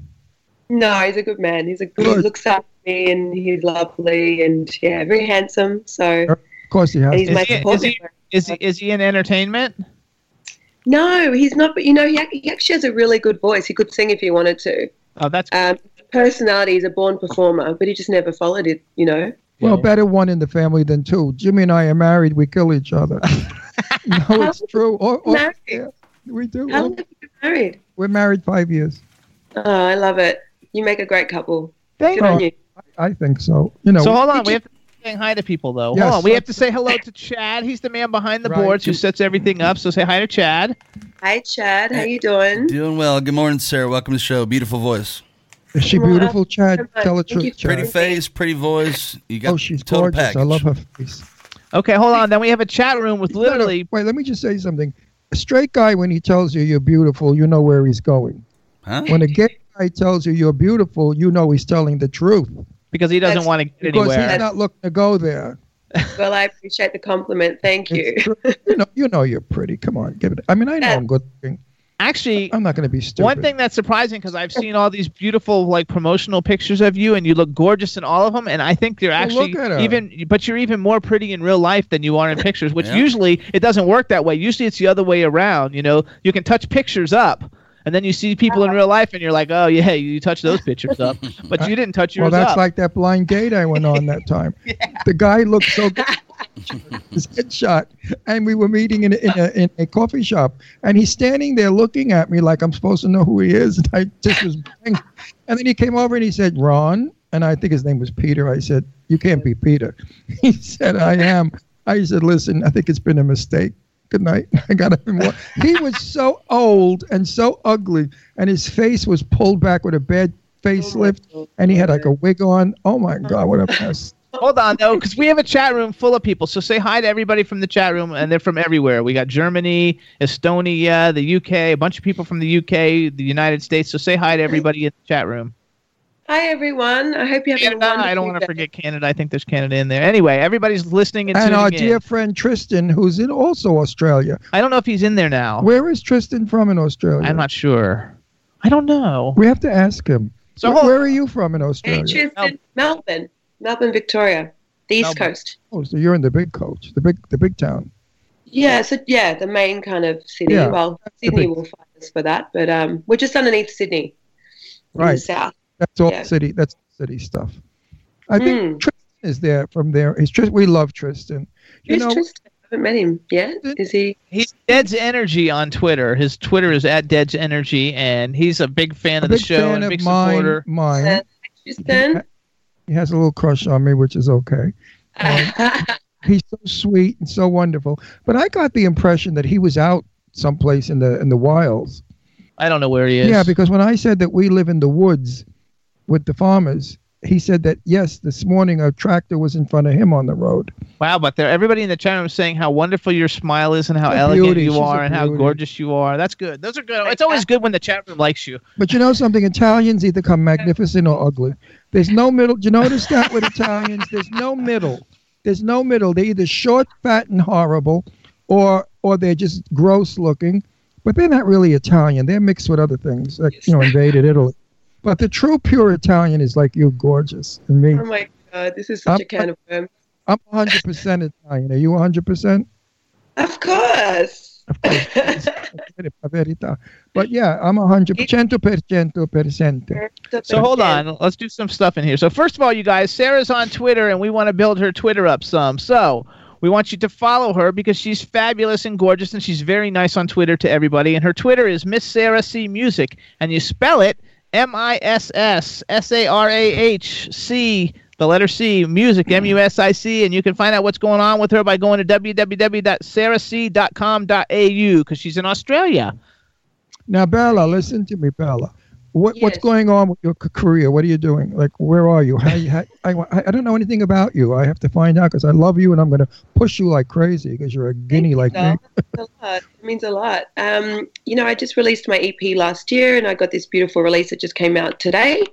No, he's a good man. He's a good. Good. He looks after me, and he's lovely, and yeah, very handsome. So Of course he has. he's Is my he, support is, he, is, he, is he in entertainment? No, he's not. But you know, he, he actually has a really good voice. He could sing if he wanted to. Oh, that's Um, personality, he's a born performer, but he just never followed it. You know. Well, better one in the family than two. Jimmy and I are married. We kill each other. no, it's true. Oh, oh, Married? yeah, we do. How Oh, long have you been married? we're married five years. Oh, I love it. You make a great couple. Thank Good on oh, you. you. I think so. You know. So hold on, we have to say hi to people though. Yes. Hold on, we have to say hello to Chad. He's the man behind the Right. boards who sets everything up. So say hi to Chad. Hi, Chad. How you doing? Doing well. Good morning, Sarah. Welcome to the show. Beautiful voice. Is she Well, beautiful, Chad? so. Tell the truth, for Pretty face, pretty voice. You got Oh, she's gorgeous. package. I love her face. Okay, hold on. Then we have a chat room with No, no, literally. Wait, let me just say something. A straight guy, when he tells you you're beautiful, you know where he's going. Huh? When a gay guy tells you you're beautiful, you know he's telling the truth because he doesn't That's- want to get because anywhere. he's not looking to go there. Well, I appreciate the compliment. Thank you. You know, you know you're pretty. Come on, give it. I mean, I know Yeah. I'm good looking. Actually, I'm not going to be stupid. one thing that's surprising because I've seen all these beautiful like promotional pictures of you, and you look gorgeous in all of them. And I think you're actually look at her. even, but you're even more pretty in real life than you are in pictures. Which Yeah. usually it doesn't work that way. Usually it's the other way around. You know, you can touch pictures up. And then you see people in real life, and you're like, "Oh yeah, you touch those pictures up," but you didn't touch yours Well, that's up. like that blind date I went on that time. The guy looked so good. His headshot, and we were meeting in a, in, a, in a coffee shop, and he's standing there looking at me like I'm supposed to know who he is. And I just was, and then he came over and he said, "Ron," and I think his name was Peter. I said, "You can't be Peter." He said, "I am." I said, "Listen, I think it's been a mistake." Good night. I got walked. He was so old and so ugly, and his face was pulled back with a bad facelift, and he had like a wig on. Oh my God, what a mess! Hold on though, because we have a chat room full of people. So say hi to everybody from the chat room, and they're from everywhere. We got Germany, Estonia, the UK, a bunch of people from the UK, the United States. So say hi to everybody in the chat room. Hi, everyone. I hope you're having a Canada, wonderful I don't want to forget Canada. I think there's Canada in there. Anyway, everybody's listening and, And tuning our in. dear friend Tristan, who's in also Australia. I don't know if he's in there now. Where is Tristan from in Australia? I'm not sure. I don't know. We have to ask him. So where, where are you from in Hey, Australia? Tristan, Melbourne, Melbourne, Victoria, the East Melbourne. Coast. Oh, so you're in the big coach, the big, the big town. Yeah, so yeah, the main kind of city. Yeah, well, Sydney big- will fight us for that, but um, we're just underneath Sydney, in the Right. south. That's all Yeah. city. That's city stuff. I think Mm. Tristan is there from there. He's Tris- We love Tristan. You Who's know, Tristan? haven't met him yet. Is he? He's Dead's Energy on Twitter. His Twitter is at Dead's Energy, and he's a big fan A of the big show fan and of big mine. supporter. Mine. Houston. He has a little crush on me, which is okay. He's so sweet and so wonderful. But I got the impression that he was out someplace in the in the wilds. I don't know where he is. Yeah, because when I said that we live in the woods with the farmers, he said that yes, this morning a tractor was in front of him on the road. Wow, but there, everybody in the chat room is saying how wonderful your smile is and how A elegant beauty. you She's are and how gorgeous you are. That's good. Those are good. It's always good when the chat room likes you. But you know something? Italians either come magnificent or ugly. There's no middle. Do you notice that with Italians? There's no middle. There's no middle. They're either short, fat, and horrible, or or they're just gross looking. But they're not really Italian. They're mixed with other things, like you know, invaded Italy. But the true pure Italian is like you, gorgeous, and me. Oh my god, this is such I'm- a can of worms. I'm 100% Italian. Are you 100%? Of course. La verità. But yeah, I'm 100 100% presente. So hold on, let's do some stuff in here. So first of all, you guys, Sarah's on Twitter, and we want to build her Twitter up some. So we want you to follow her because she's fabulous and gorgeous, and she's very nice on Twitter to everybody. And her Twitter is Miss Sarah C Music, and you spell it M I S S S A R A H C. The letter C, music, hmm. M U S I C, and you can find out what's going on with her by going to www.sarahc.com.au because she's in Australia. Now, Bella, listen to me, Bella. What, What's going on with your career? What are you doing? Like, where are you? How, how, I, I don't know anything about you. I have to find out because I love you and I'm going to push you like crazy because you're a guinea like me. No, it means a lot. It means a lot. Um, you know, I just released my EP last year, and I got this beautiful release that just came out today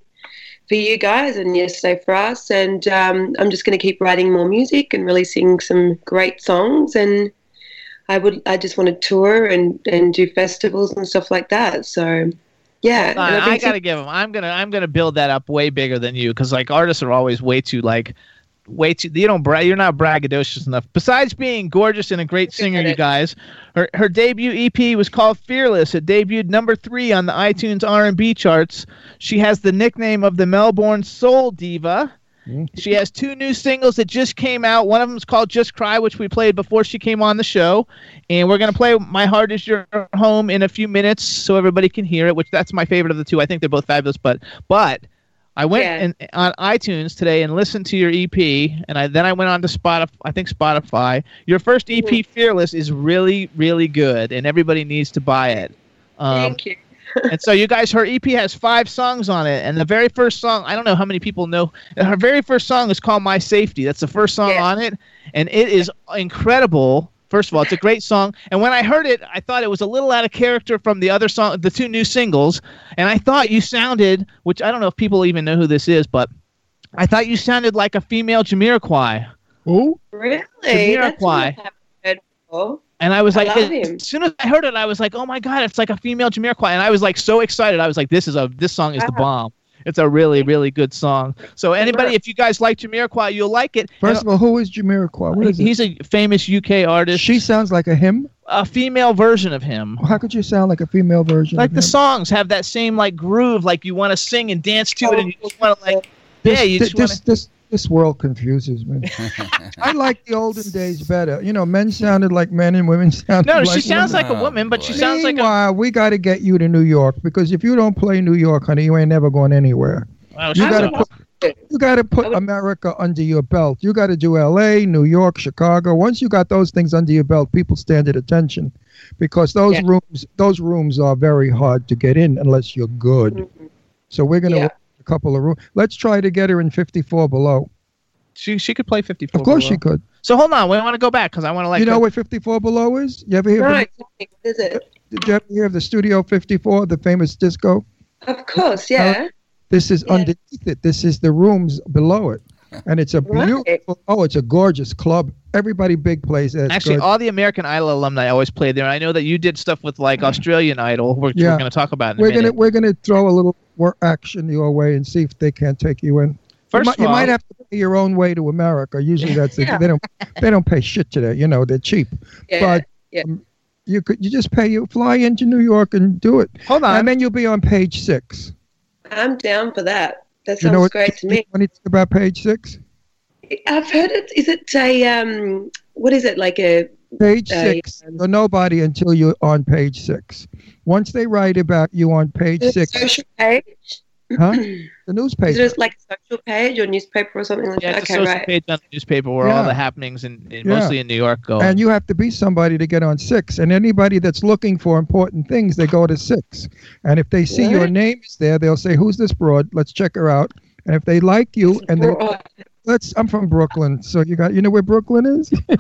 for you guys, and yesterday for us. And um, I'm just going to keep writing more music and releasing some great songs. And I would, I just want to tour and and do festivals and stuff like that. So, yeah. I, gotta give him. I'm gonna I'm gonna build that up way bigger than you because like artists are always way too like way too. You don't bra- You're not braggadocious enough. Besides being gorgeous and a great singer, you guys, her her debut EP was called Fearless. It debuted number three on the iTunes R&B charts. She has the nickname of the Melbourne Soul Diva. She has two new singles that just came out. One of them is called Just Cry, which we played before she came on the show. And we're going to play My Heart Is Your Home in a few minutes so everybody can hear it, which that's my favorite of the two. I think they're both fabulous. But but I went Yeah. in, on iTunes today and listened to your EP, and I then I went on to Spotify. I think Spotify. Your first EP, Mm-hmm. Fearless, is really really good, and everybody needs to buy it. Um, Thank you. And so you guys, her EP has five songs on it, and the very first song, I don't know how many people know. Her very first song is called "My Safety." That's the first song on it, and it is incredible. First of all, it's a great song, and when I heard it, I thought it was a little out of character from the other song, the two new singles, and I thought you sounded, which I don't know if people even know who this is, but I thought you sounded like a female Jamiroquai. Who? Really? That's Jamiroquai. what I haven't heard before. And I was like, love as soon as I heard it, I was like, oh my god, it's like a female Jamiroquai, and I was like so excited. I was like, this is a this song is the bomb. It's a really really good song. So anybody, if you guys like Jamiroquai, you'll like it. Uh, First And of all, who is Jamiroquai? What is it? he's a famous UK artist. She sounds like a him. a female version of him. How could you sound like a female version? Like of the him? songs have that same like groove, like you want to sing and dance to it, and you just want to like, yeah, This, you this, just want this, this this world confuses me. I like the olden days better. You know, men sounded like men and women sounded No, like No, she sounds women. like a woman, but she sounds like a. Meanwhile, we got to get you to New York because if you don't play New York, honey, you ain't never going anywhere. Well, You got to put you got to put America under your belt. You got to do L.A., New York, Chicago. Once you got those things under your belt, people stand at attention because those Yeah. rooms those rooms are very hard to get in unless you're good. Mm-hmm. So we're gonna Yeah. Work a couple of rooms. Let's try to get her in 54 below. She she could play 54. Of course below. she could. So hold on, we want to go back because I want to like. you know her- what 54 below is? You ever hear? No, Of exactly. What is it? did you ever hear of the Studio 54, the famous disco? Of course, yeah. This is Yeah. underneath it. This is the rooms below it. And it's a Right. beautiful, oh, it's a gorgeous club. Everybody big plays there. It's Actually, good. all the American Idol alumni always played there. I know that you did stuff with like Australian Idol, which Yeah. we're going to talk about in we're gonna we're gonna throw a little more action your way and see if they can't take you in. First you, of might, you might have to pay your own way to America. Usually that's Yeah. they don't they don't pay shit today. You know they're cheap. Yeah. But yeah. um, you could you just pay you fly into New York and do it. Hold on. And then you'll be on page six. I'm down for that. That you sounds know what, great to me. What you think about page six? I've heard it. Is it a um? What is it like a Page Uh, six. You're nobody until you're on page six. Once they write about you on page Is six, a social page? huh? The newspaper. Is newspaper. it like a social page or newspaper or something like Yeah, that? it's a Okay, social right. page on the newspaper where all the happenings in, in Yeah. mostly in New York go. And you have to be somebody to get on six. And anybody that's looking for important things, they go to six. And if they see your name is there, they'll say, "Who's this broad? Let's check her out." And if they like you, and they Broad. Let's, I'm from Brooklyn, so you got, you know where Brooklyn is?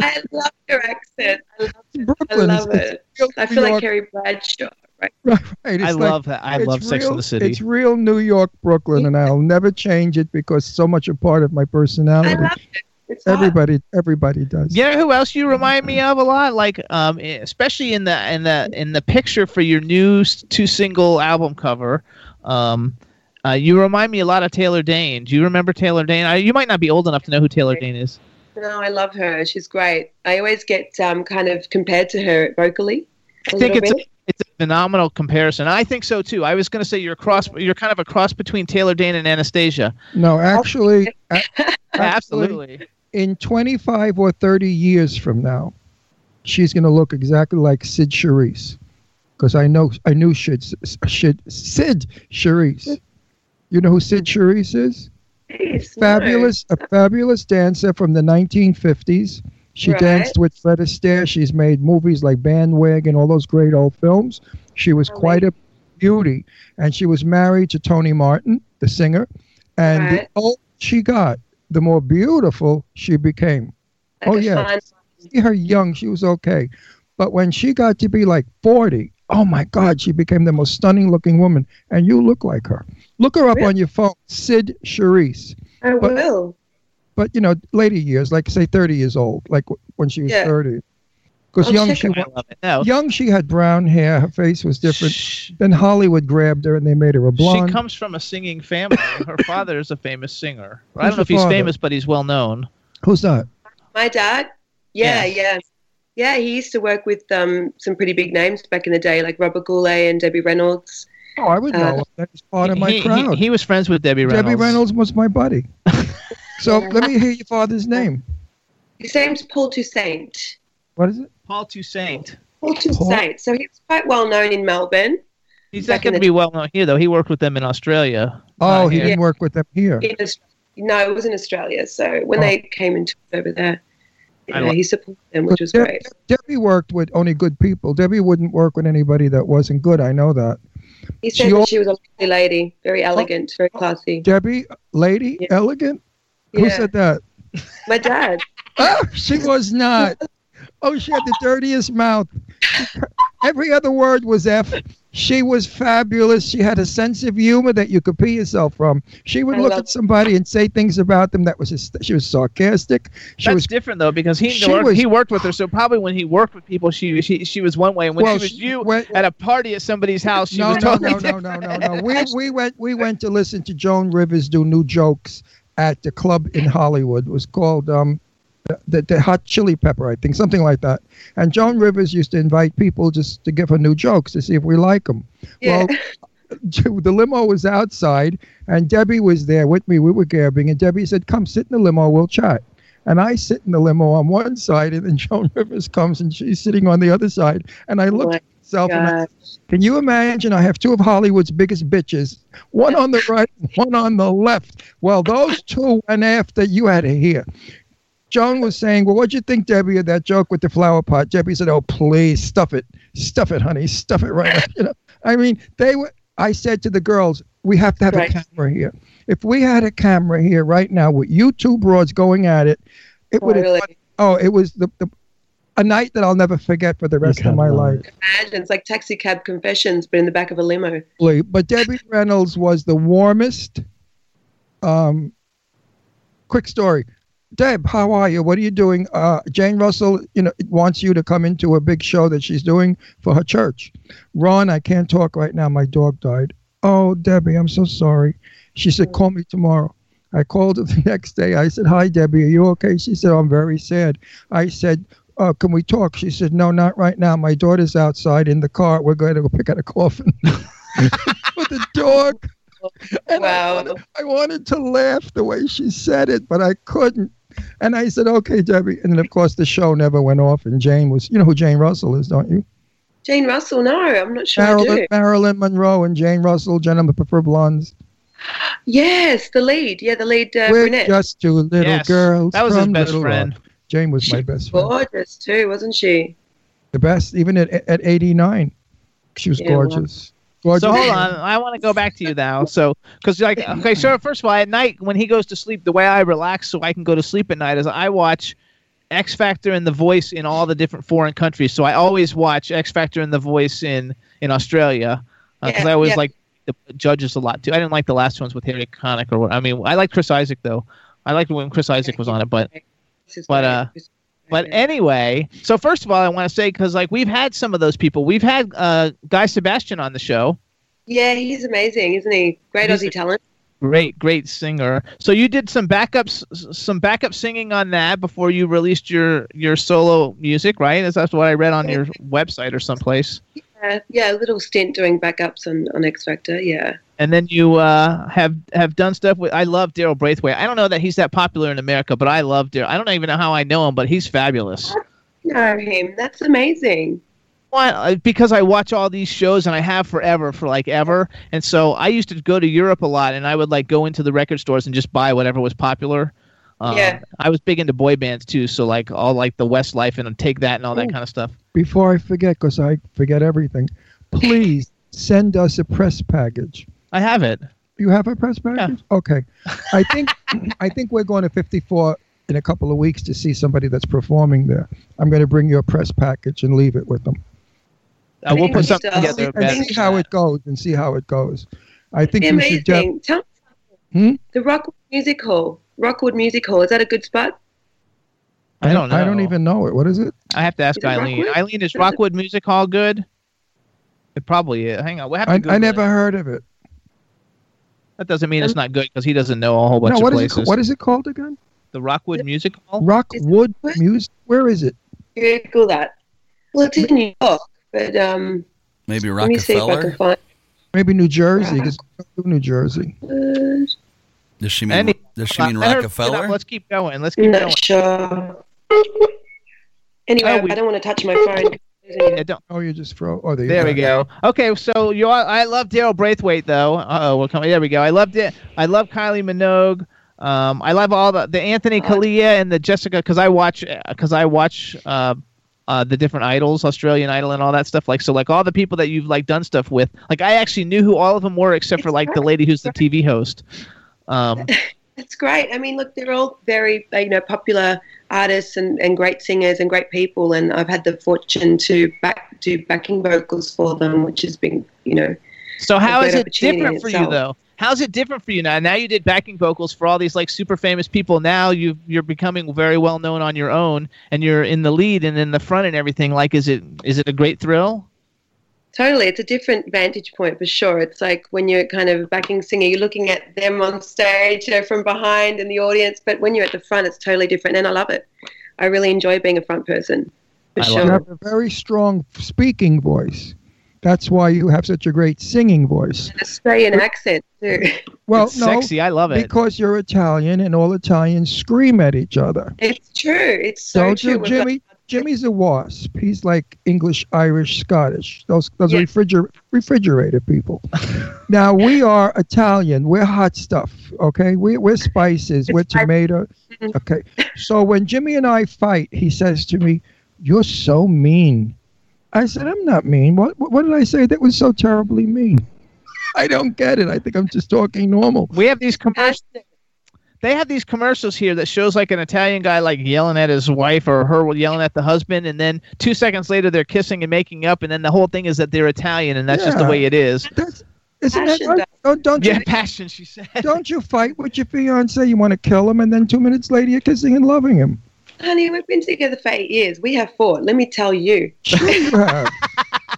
I love your accent. I love it. I love It's- it. real I New feel like York. Carrie Bradshaw. Right. Right, right. I like- love that. I it's love Sex in the City. It's real New York, Brooklyn, and I'll never change it because so much a part of my personality. I love it. It's hot. Everybody, everybody does. You know who else you remind me of a lot? Like, um, especially in the in the in the picture for your new two single album cover, um, uh, you remind me a lot of Taylor Dayne. Do you remember Taylor Dayne? I, you might not be old enough to know who Taylor Dayne is. No, I love her. She's great. I always get um, kind of compared to her vocally. I think little it's a, it's a phenomenal comparison. I think so too. I was going to say you're cross. You're kind of a cross between Taylor Dayne and Anastacia. No, actually, a- actually, Absolutely. in 25 or 30 years from now, she's going to look exactly like Cyd Charisse. Because I know, I knew Cyd, Cyd, Cyd Charisse. You know who Cyd Charisse is? No. Fabulous, a fabulous dancer from the 1950s. She Right. danced with Fred Astaire. She's made movies like Bandwagon, and all those great old films. She was quite a beauty, and she was married to Tony Martin, the singer. And Right. the older she got, the more beautiful she became. Oh yeah, see her young, she was okay, but when she got to be like 40, oh my God, she became the most stunning looking woman, and you look like her. Look her up on your phone, Cyd Charisse I But- will. but you know, later years, like say 30 years old, like when she was Yeah. 30. Because I'll young she it wa- I love it. No, young she had brown hair, her face was different. Then Hollywood grabbed her and they made her a blonde. She comes from a singing family. Her father is a famous singer. I don't know if the he's father? famous, but he's well known. Who's that? My dad? Yeah, Yes. yeah. Yeah, he used to work with um, some pretty big names back in the day, like Robert Goulet and Debbie Reynolds. Oh, I would Uh, know. That's part of my he, he- crowd. he was friends with Debbie Reynolds. Debbie Reynolds was my buddy. so let me hear your father's name. His name's Paul Toussaint. What is it? Paul Toussaint. Paul Toussaint. So he was quite well known in Melbourne. He's not going to be well known here, though. He worked with them in Australia. Oh, he here. didn't work with them here. In no, it was in Australia. So when Oh. they came and took over there, I yeah, he supported them, which was Deb- great. Debbie worked with only good people. Debbie wouldn't work with anybody that wasn't good. I know that. He she that she was a lovely lady, very oh, elegant, very oh, classy. Debbie, lady, Yeah. elegant. Who said that? My dad. Oh, she was not. Oh, she had the dirtiest mouth. Every other word was F. She was fabulous. She had a sense of humor that you could pee yourself from. She would I look at somebody and say things about them that was hys- she was sarcastic. She That's was different though because he She worked, was- he worked with her. So probably when he worked with people, she she she was one way, and when Well, she was she- you when- at a party at somebody's house, she no, was no, totally no, no, no, no, no. We we went we went to listen to Joan Rivers do new jokes at the club in Hollywood. It was called um, the, the Hot Chili Pepper, I think, something like that. And Joan Rivers used to invite people just to give her new jokes to see if we like them. Yeah. Well, the limo was outside, and Debbie was there with me. We were gabbing, and Debbie said, "Come sit in the limo. We'll chat." And I sit in the limo on one side, and then Joan Rivers comes, and she's sitting on the other side. And I look oh my at myself, and I can you imagine? I have two of Hollywood's biggest bitches, one on the right, one on the left. Well, those two went after you had to hear. Joan was saying, Well, what'd you think, Debbie, of that joke with the flower pot? Debbie said, Oh, please, stuff it. Stuff it, honey. Stuff it right up. You know, I mean, they were I said to the girls, we have to have Right. a camera here. If we had a camera here right now with you two broads going at it, it would have Really? oh, it was the, the a night that I'll never forget for the rest of my life. Imagine it's like taxi cab confessions, but in the back of a limo. But Debbie Reynolds was the warmest. Um, quick story. Deb, how are you? What are you doing? Uh, Jane Russell, you know, wants you to come into a big show that she's doing for her church. Ron, I can't talk right now. My dog died. Oh, Debbie, I'm so sorry. She said, call me tomorrow. I called her the next day. I said, hi, Debbie. Are you okay? She said, I'm very sad. I said, uh, can we talk? She said, no, not right now. My daughter's outside in the car. We're going to go pick out a coffin for the dog. And I, Wow. wanted, I wanted to laugh the way she said it, but I couldn't. And I said, okay, Debbie. And then, of course, the show never went off. And Jane was, you know who Jane Russell is, don't you? Jane Russell, no, I'm not sure I Marilyn, do. Marilyn Monroe and Jane Russell, Gentlemen Prefer Blondes. Yes, the lead. Yeah, the lead uh, We're brunette. just two little Yes, girls. that was his best Little friend. Rock. Jane was my best friend. Gorgeous too, wasn't she? The best, even at, at 89. She was Yeah, well. gorgeous. Gorgeous. So hold on, I want to go back to you now. So, because like, okay, so first of all, at night when he goes to sleep, the way I relax so I can go to sleep at night is I watch X Factor and The Voice in all the different foreign countries. So I always watch X Factor and The Voice in in Australia because Yeah, I always yeah. like the judges a lot too. I didn't like the last ones with Harry Connick or what. I mean, I like Chris Isaak though. I liked when Chris Isaak was on it, but but uh but anyway, so first of all, I want to say because like we've had some of those people. We've had uh, Guy Sebastian on the show. Yeah, he's amazing, isn't he? Great He's Aussie talent. Great, great singer. So you did some backups, some backup singing on that before you released your your solo music, right? Is that what I read on your website or someplace? Uh, yeah, a little stint doing backups on, on X Factor. Yeah. And then you uh, have have done stuff with. I love Daryl Braithwaite. I don't know that he's that popular in America, but I love Daryl. I don't even know how I know him, but he's fabulous. Know him. That's amazing. Why? uh, Because I watch all these shows and I have forever for like ever. And so I used to go to Europe a lot and I would like go into the record stores and just buy whatever was popular. Um, Yeah. I was big into boy bands too, so like all like the Westlife and Take That and all that Ooh. kind of stuff. Before I forget, because I forget everything, please send us a press package. I have it. You have a press package? Okay. I think I think we're going to 54 in a couple of weeks to see somebody that's performing there. I'm going to bring you a press package and leave it with them. Uh, we'll put something together. and see how it goes and see how it goes. I think Be we should def- amazing. Tell Hmm? the Rockwood Music Hall. Rockwood Music Hall. Is that a good spot? I don't know. I don't even know it. What is it? I have to ask Is Eileen. Rockwood? Eileen, is Rockwood Music Hall good? It probably is. Hang on. What happened? I, I never it. heard of it. That doesn't mean it's not good because he doesn't know a whole bunch No, of what is it? places. ca- What is it called again? the Rockwood Music Hall? Rockwood Music. Where is it? Google that. Well, it's in New York, but um, Maybe let me see if I Rockefeller. can find. Maybe New Jersey. 'cause I go to New Jersey. Uh, Does she mean? Any- does she mean Rockefeller? Let's keep going. Let's keep not going. sure. Anyway, Oh, we- I don't want to touch my phone. Yeah, don't- Oh, you just throw. Oh, there, There we go. go. Okay, so you are, I love Daryl Braithwaite though. Uh oh, we're coming. There we go. I loved it. I love Kylie Minogue. Um, I love all the the Anthony Callea and the Jessica because I watch because I watch uh, uh, the different idols, Australian Idol and all that stuff. Like so, like all the people that you've like done stuff with. Like I actually knew who all of them were except for like the lady who's the TV host. Um, That's great. I mean, look, they're all very, uh, you know, popular artists and, and great singers and great people. And I've had the fortune to back do backing vocals for them, which has been, you know, So how is it different for you though? How's it different for you now? Now you did backing vocals for all these like super famous people. Now you you're becoming very well known on your own, and you're in the lead and in the front and everything. Like, is it is it a great thrill? Totally, it's a different vantage point for sure. It's like when you're kind of a backing singer, you're looking at them on stage, you know, from behind in the audience. But when you're at the front, it's totally different, and I love it. I really enjoy being a front person, for I love You have a very strong speaking voice. That's why you have such a great singing voice. An Australian accent too. Well, It's no, sexy. I love it. because you're Italian, and all Italians scream at each other. It's true. It's so Don't true. you, We've got- Jimmy? Jimmy's a wasp. He's like English, Irish, Scottish. Those those Yeah. refriger- refrigerator people. now we are Italian. We're hot stuff. Okay, we, we're spices. We're It's like- tomato. Mhm. Okay, so when Jimmy and I fight, he says to me, "You're so mean." I said, "I'm not mean. What what what did I say that was so terribly mean?" I don't get it. I think I'm just talking normal. We have these commercials. They have these commercials here that shows like an Italian guy like yelling at his wife or her yelling at the husband, and then two seconds later they're kissing and making up, and then the whole thing is that they're Italian, and that's just the way it is. That's isn't that Passion right? does- Don't, don't Yeah, you passion. She said. Don't you fight with your fiance? You want to kill him, and then two minutes later you're kissing and loving him. Honey, we've been together for eight years. We have fought. Let me tell you. Sure you have.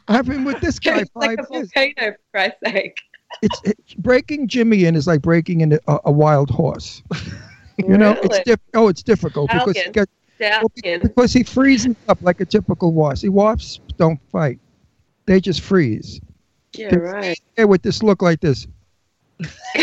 I've been with this guy It's like five a years. volcano, for Christ's sake. It's, it's breaking Jimmy in is like breaking in a, a wild horse. You know, it's Really? diff- oh, it's difficult because he gets, well, because he freezes up like a typical wasp. See, wasps don't fight; they just freeze. Yeah, Can right. Hey, with this look like this,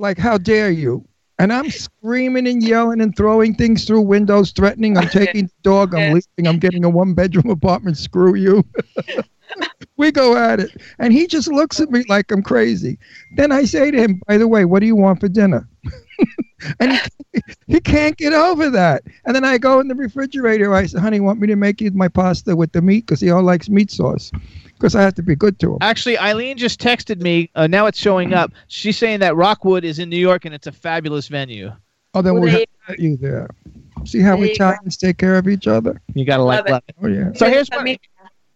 like how dare you? And I'm screaming and yelling and throwing things through windows, threatening I'm taking the dog, I'm leaving, I'm getting a one bedroom apartment, screw you. we go at it. And he just looks at me like I'm crazy. Then I say to him, by the way, what do you want for dinner? and he, he can't get over that. And then I go in the refrigerator. I say, honey, want me to make you my pasta with the meat? Because he all likes meat sauce. Because I have to be good to him. Actually, Eileen just texted me. Uh, now it's showing up. She's saying that Rockwood is in New York and it's a fabulous venue. Oh, then Well, we'll there have get you there. See how There. Italians take care of each other? You gotta like Love love. Oh, yeah. So here's what.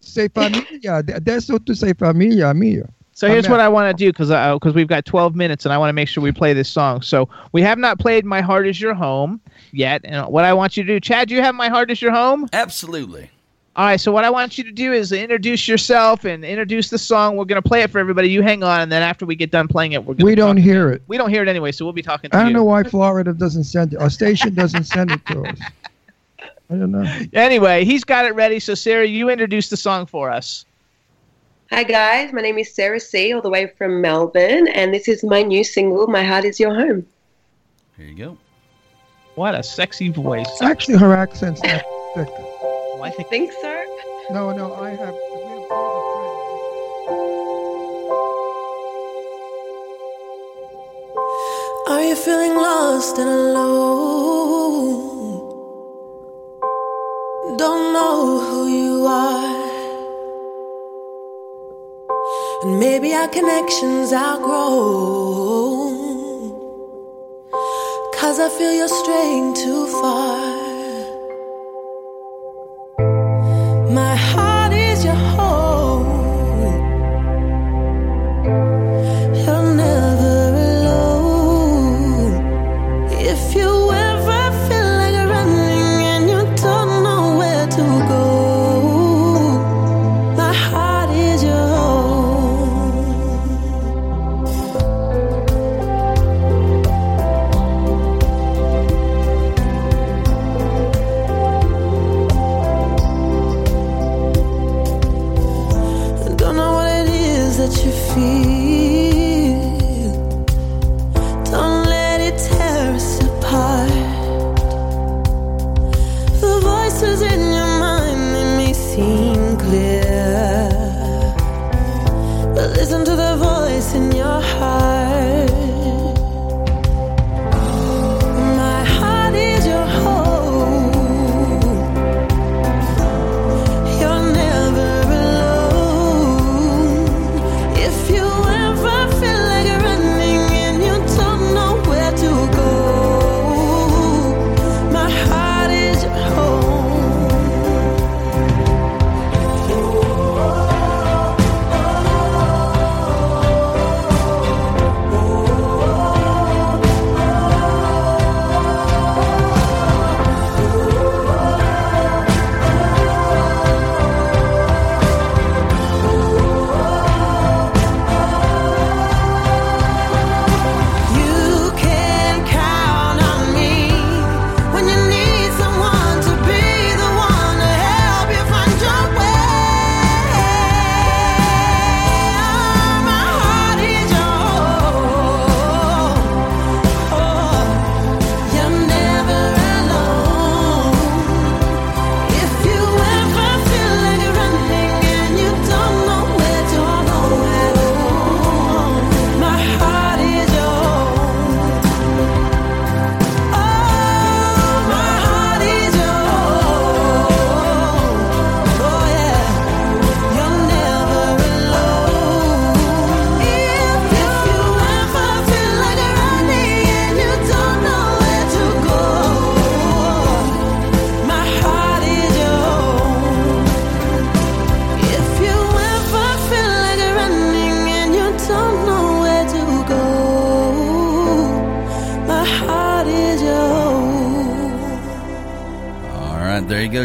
Say familia. Adesso tu sei famiglia mia. So here's I'm what at- I want to do because because uh, we've got 12 minutes and I want to make sure we play this song. So we have not played "My Heart Is Your Home" yet, and what I want you to do, Chad, do you have "My Heart Is Your Home"? Absolutely. All right. So what I want you to do is introduce yourself and introduce the song. We're gonna play it for everybody. You hang on, and then after we get done playing it, we're gonna We don't hear it. we don't hear it anyway, so we'll be talking. To I don't you. know why Florida doesn't send it. Our station doesn't send it to us. I don't know. Anyway, he's got it ready. So Sarah, you introduce the song for us. Hi guys, my name is Sarah C, all the way from Melbourne, and this is my new single, My Heart Is Your Home. Here you go. What a sexy voice. Actually, her accent's not oh, thick. I think, think so. No, no, I have. We have a friend. Are you feeling lost and alone? Don't know who you are. And maybe our connections outgrown. Cause I feel you're straying too far. My heart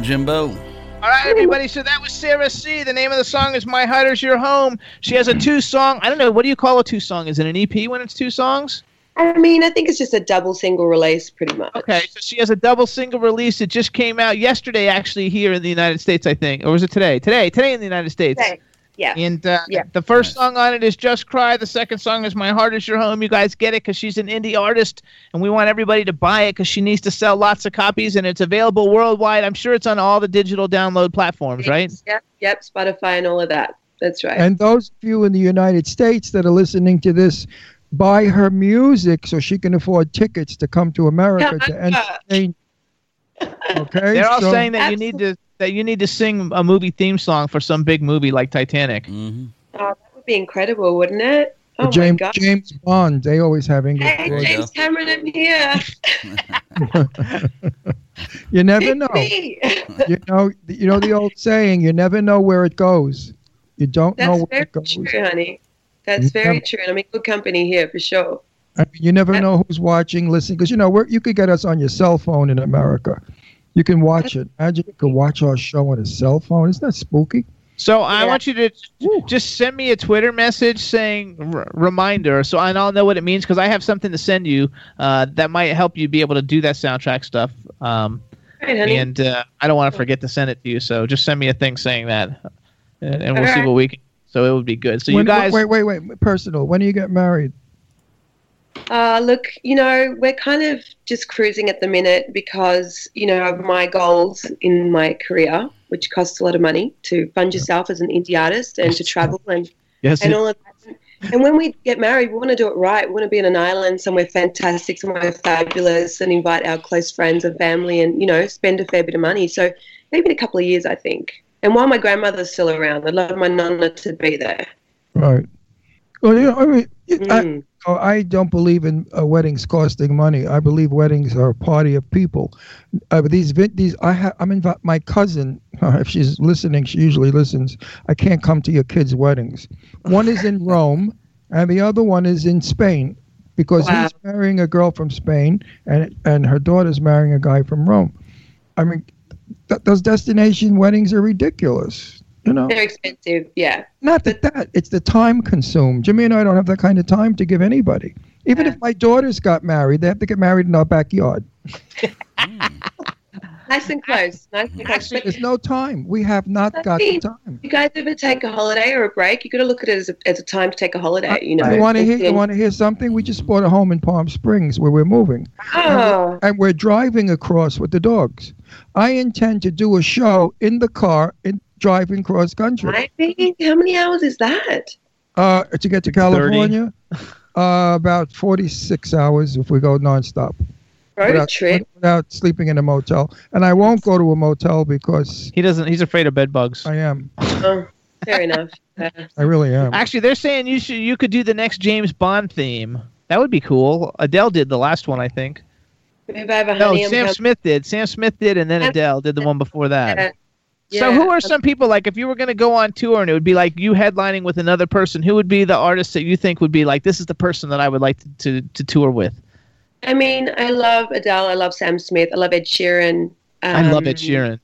Jimbo. All right, everybody. So that was Sarah C. The name of the song is "My Heart Is Your Home." She has a two-song. I don't know. What do you call a two-song? Is it an EP when it's two songs? I mean, I think it's just a double single release, pretty much. Okay, so she has a double single release. It just came out yesterday, actually, here in the United States, I think, or was it today? Today, today in the United States. Okay. Yeah. And uh, Yeah. the first song on it is Just Cry. The second song is My Heart Is Your Home. You guys get it because she's an indie artist, and we want everybody to buy it because she needs to sell lots of copies, and it's available worldwide. I'm sure it's on all the digital download platforms, right? Yep, yep, Spotify and all of that. That's right. And those of you in the United States that are listening to this, buy her music so she can afford tickets to come to America to entertain. Okay, They're all so- saying that you need to that you need to sing a movie theme song for some big movie like Titanic. Mm-hmm. Oh, that would be incredible, wouldn't it? Oh my James god. James Bond. They always have English Hey, words. James Cameron in here. You never know. You know, you know the old saying: you never know where it goes. You don't know where it goes. true, honey. That's You very never- true. And I'm in good company here for sure. I mean, you never know who's watching, listening, because you know we're, you could get us on your cell phone in America. You can watch it. Imagine you could watch our show on a cell phone. Isn't that spooky? So I want you to just send me a Twitter message saying r- reminder, so and I'll know what it means because I have something to send you uh, that might help you be able to do that soundtrack stuff. Um, Right, and uh, I don't want to forget to send it to you, so just send me a thing saying that, and, and we'll see what we can. So it would be good. So When- you guys, wait, wait, wait. Personal. When do you get married? Uh, look, you know, we're kind of just cruising at the minute because, you know, of my goals in my career, which costs a lot of money to fund yourself as an indie artist and to travel and, Yes, and all of that. And when we get married, we want to do it right. We want to be in an island somewhere fantastic, somewhere fabulous, and invite our close friends and family and, you know, spend a fair bit of money. So maybe in a couple of years, I think. And while my grandmother's still around, I'd love my nonna to be there. Right. Well, you know, I mean, Mm. I, oh, I don't believe in uh, weddings costing money. I believe weddings are a party of people. Uh, these, these, I have, I'm my cousin. if she's listening, she usually listens. I can't come to your kids' weddings. One is in Rome, and the other one is in Spain, because Wow. he's marrying a girl from Spain, and and her daughter's marrying a guy from Rome. I mean, th- those destination weddings are ridiculous. You know. They're expensive, yeah. Not that that it's the time consumed. Jimmy and I don't have that kind of time to give anybody. Even if my daughters got married, they have to get married in our backyard. Nice and close. Nice and close. But There's no time. We have not got the time. you guys ever take a holiday or a break? You got to look at it as a, as a time to take a holiday. You know. you want to hear? You want to hear something? We just bought a home in Palm Springs where we're moving, Oh, and we're driving across with the dogs. I intend to do a show in the car in driving cross country. I how many hours is that? Uh, to get to California, uh, about 46 hours if we go nonstop. Road without, trip. without sleeping in a motel. And I won't go to a motel because he doesn't. He's afraid of bed bugs. I am. Oh, fair enough. Uh, I really am. Actually, they're saying you should you could do the next James Bond theme. That would be cool. Adele did the last one, I think. if I have a No, honey, I'm Sam com- Smith did. Sam Smith did, and then Adele did the one before that. Yeah. So who are some people like if you were going to go on tour and it would be like you headlining with another person? Who would be the artist that you think would be like this is the person that I would like to to, to tour with? I mean, I love Adele. I love Sam Smith. I love Ed Sheeran. I love Ed Um, Sheeran.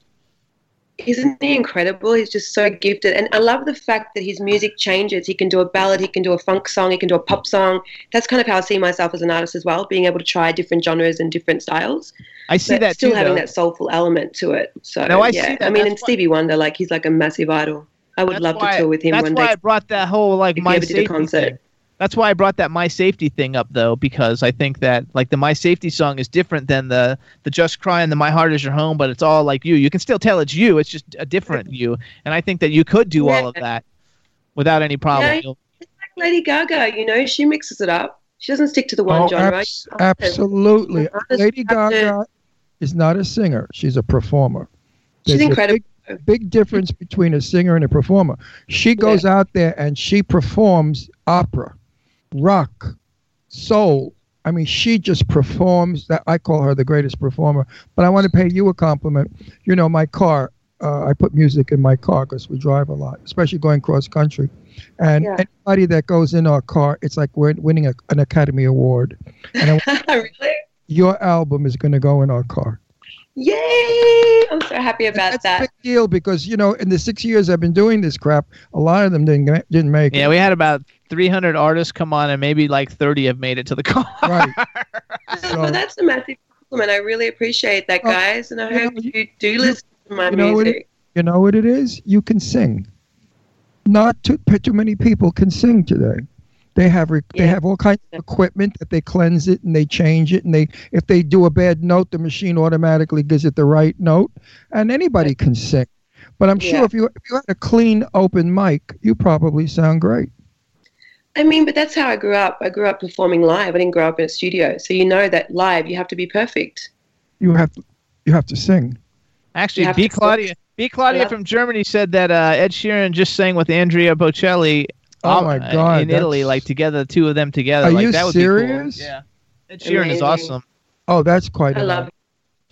Isn't he incredible? He's just so gifted. And I love the fact that his music changes. He can do a ballad, he can do a funk song, he can do a pop song. That's kind of how I see myself as an artist as well, being able to try different genres and different styles. I see that still too, having though. that soulful element to it. So No, I yeah. see that. I mean, That's and Stevie Wonder, like he's like a massive idol. I would love why- to tour with him That's one why day. I brought that whole like If my ever did a concert. thing. That's why I brought that my safety thing up though, because I think that like the my safety song is different than the the just cry and the my heart is your home, but it's all like you. You can still tell it's you. It's just a different you, and I think that you could do all of that without any problem. Yeah. You'll- Lady Gaga, you know, she mixes it up. She doesn't stick to the one Oh, genre. abs- absolutely. Lady Gaga is not a singer. She's a performer. She's There's a incredible. Big, big difference between a singer and a performer. She goes out there and she performs opera, rock, soul. I mean, she just performs. That I call her the greatest performer. But I want to pay you a compliment. You know, my car. Uh, I put music in my car because we drive a lot, especially going cross country. And Yeah. anybody that goes in our car, it's like we're winning a, an Academy Award. And I, really? your album is going to go in our car. Yay! I'm so happy about that. Big deal because you know in the six years I've been doing this crap, a lot of them didn't didn't make yeah, it. we had about 300 artists come on, and maybe like 30 have made it to the car. Right. well, that's a massive compliment. I really appreciate that, guys, and I you hope know, you do listen to my you know what music. it, you know what it is? You can sing. not too too many people can sing today. They have re- they have all kinds of equipment that they cleanse it and they change it and they if they do a bad note, the machine automatically gives it the right note, and anybody can sing. But I'm sure Yeah. if you if you had a clean open mic, you probably sound great. I mean, but that's how I grew up. I grew up performing live. I didn't grow up in a studio. So you know that live, you have to be perfect. You have to you have to sing. Actually, B Claudia, B Claudia Yeah. from Germany said that uh, Ed Sheeran just sang with Andrea Bocelli. Oh um, my uh, God, In Italy, like together, the two of them together. Are like, you that would serious? Be cool. Yeah. Ed Sheeran is awesome. Oh, that's quite I enough. love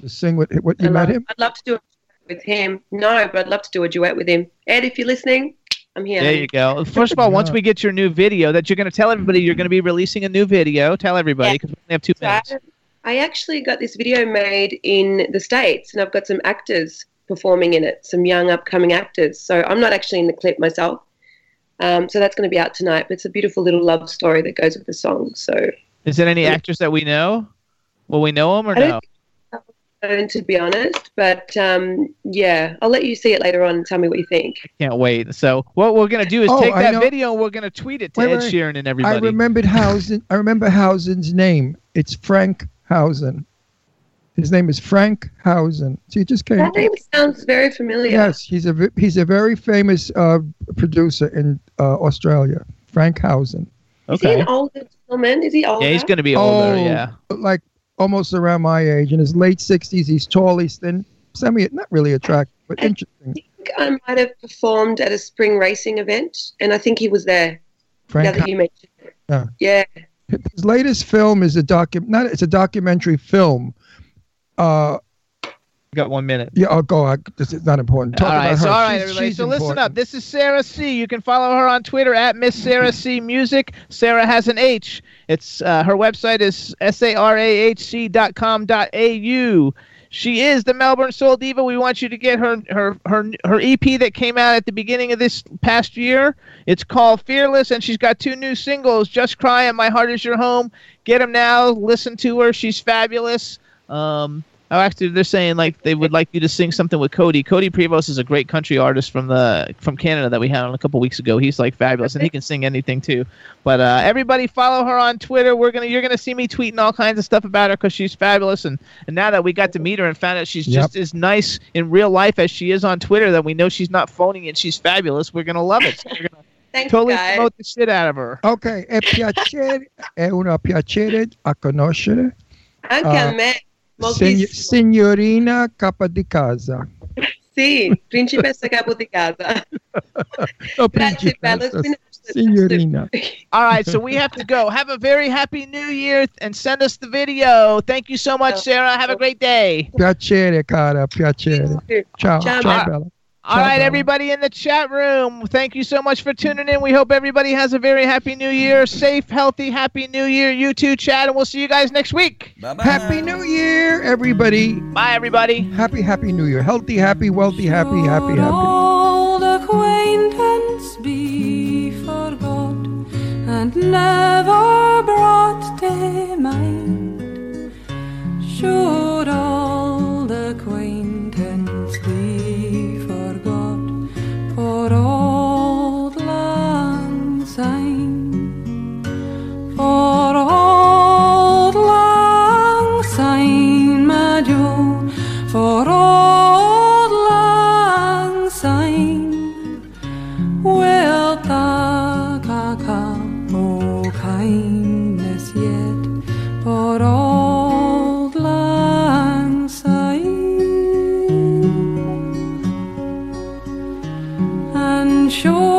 to sing with what you I met love, him. I'd love to do a duet with him. No, but I'd love to do a duet with him. Ed, if you're listening, I'm here. There you go. First of all, once we get your new video, that you're going to tell everybody you're going to be releasing a new video. Tell everybody because we only have two So minutes. I actually got this video made in the States, and I've got some actors performing in it, some young upcoming actors. So I'm not actually in the clip myself. Um, so that's going to be out tonight. But it's a beautiful little love story that goes with the song. So, Is it any actors that we know? Will we know them or I no? And to be honest, but um, yeah, I'll let you see it later on and tell me what you think. I Can't wait. So what we're going to do is Oh, take I that know. video and we're going to tweet it to Wait, Ed wait. Sheeran and I remembered Howson. I remember Howson's name. It's Frank Howson. His name is Frank Howson. So he just came. That name sounds very familiar. Yes, he's a he's a very famous uh, producer in uh, Australia. Frank Howson. Is he an older gentleman? Is he older? Yeah, he's going to be older. Oh, Yeah. like almost around my age. In his late sixties, he's tall. He's thin. Semi, not really attractive, but interesting. I think I might have performed at a spring racing event, and I think he was there. Frank. now that you mentioned it. Yeah. Yeah. His latest film is a docu. Not it's a documentary film. Uh, got one minute. Yeah, I'll go. I, this is not important. Talk all right, about so her. all right, She's- everybody. she's So listen up. This is Sarah C. You can follow her on Twitter at Miss Sarah C Music. Sarah has an H. It's uh, her website is s a r a h c dot com dot a u. She is the Melbourne Soul Diva. We want you to get her her her her EP that came out at the beginning of this past year. It's called Fearless, and she's got two new singles: "Just Cry" and "My Heart Is Your Home." Get them now. Listen to her. She's fabulous. Um, oh, actually, they're saying like they would like you to sing something with Cody. Cody Prevost is a great country artist from the from Canada that we had on a couple weeks ago. He's like fabulous, and he can sing anything too. But uh, everybody follow her on Twitter. We're gonna you're gonna see me tweeting all kinds of stuff about her because she's fabulous. And and now that we got to meet her and found out she's Yep. just as nice in real life as she is on Twitter, that we know she's not phoning it. She's fabulous. We're gonna love it. So we're gonna Thanks, totally guys. promote the shit out of her. Ok, è piacere, è una piacere a conoscere. Anche Ah, a me. Moltissimo. signorina capa di casa. Sì, principessa capo di casa. No, Grazie, bello. Signorina. All right, so we have to go. Have a very happy New Year and send us the video. Thank you so much, Sarah. Have a great day. Piacere, cara, piacere. Ciao, Ciao, ciao, Bella. Bella. All right, everybody in the chat room, thank you so much for tuning in. We hope everybody has a very happy New Year, safe, healthy, happy New Year. You too, chat, and we'll see you guys next week. Happy New Year, everybody. Bye, everybody. Happy, happy New Year. Healthy, happy, wealthy, happy, happy, happy. old acquaintance be forgot and never brought to mind? Should For old lang syne, my Joe, for old lang syne, will taka o kindness yet. For old lang syne. And surely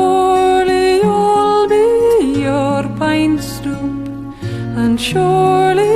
surely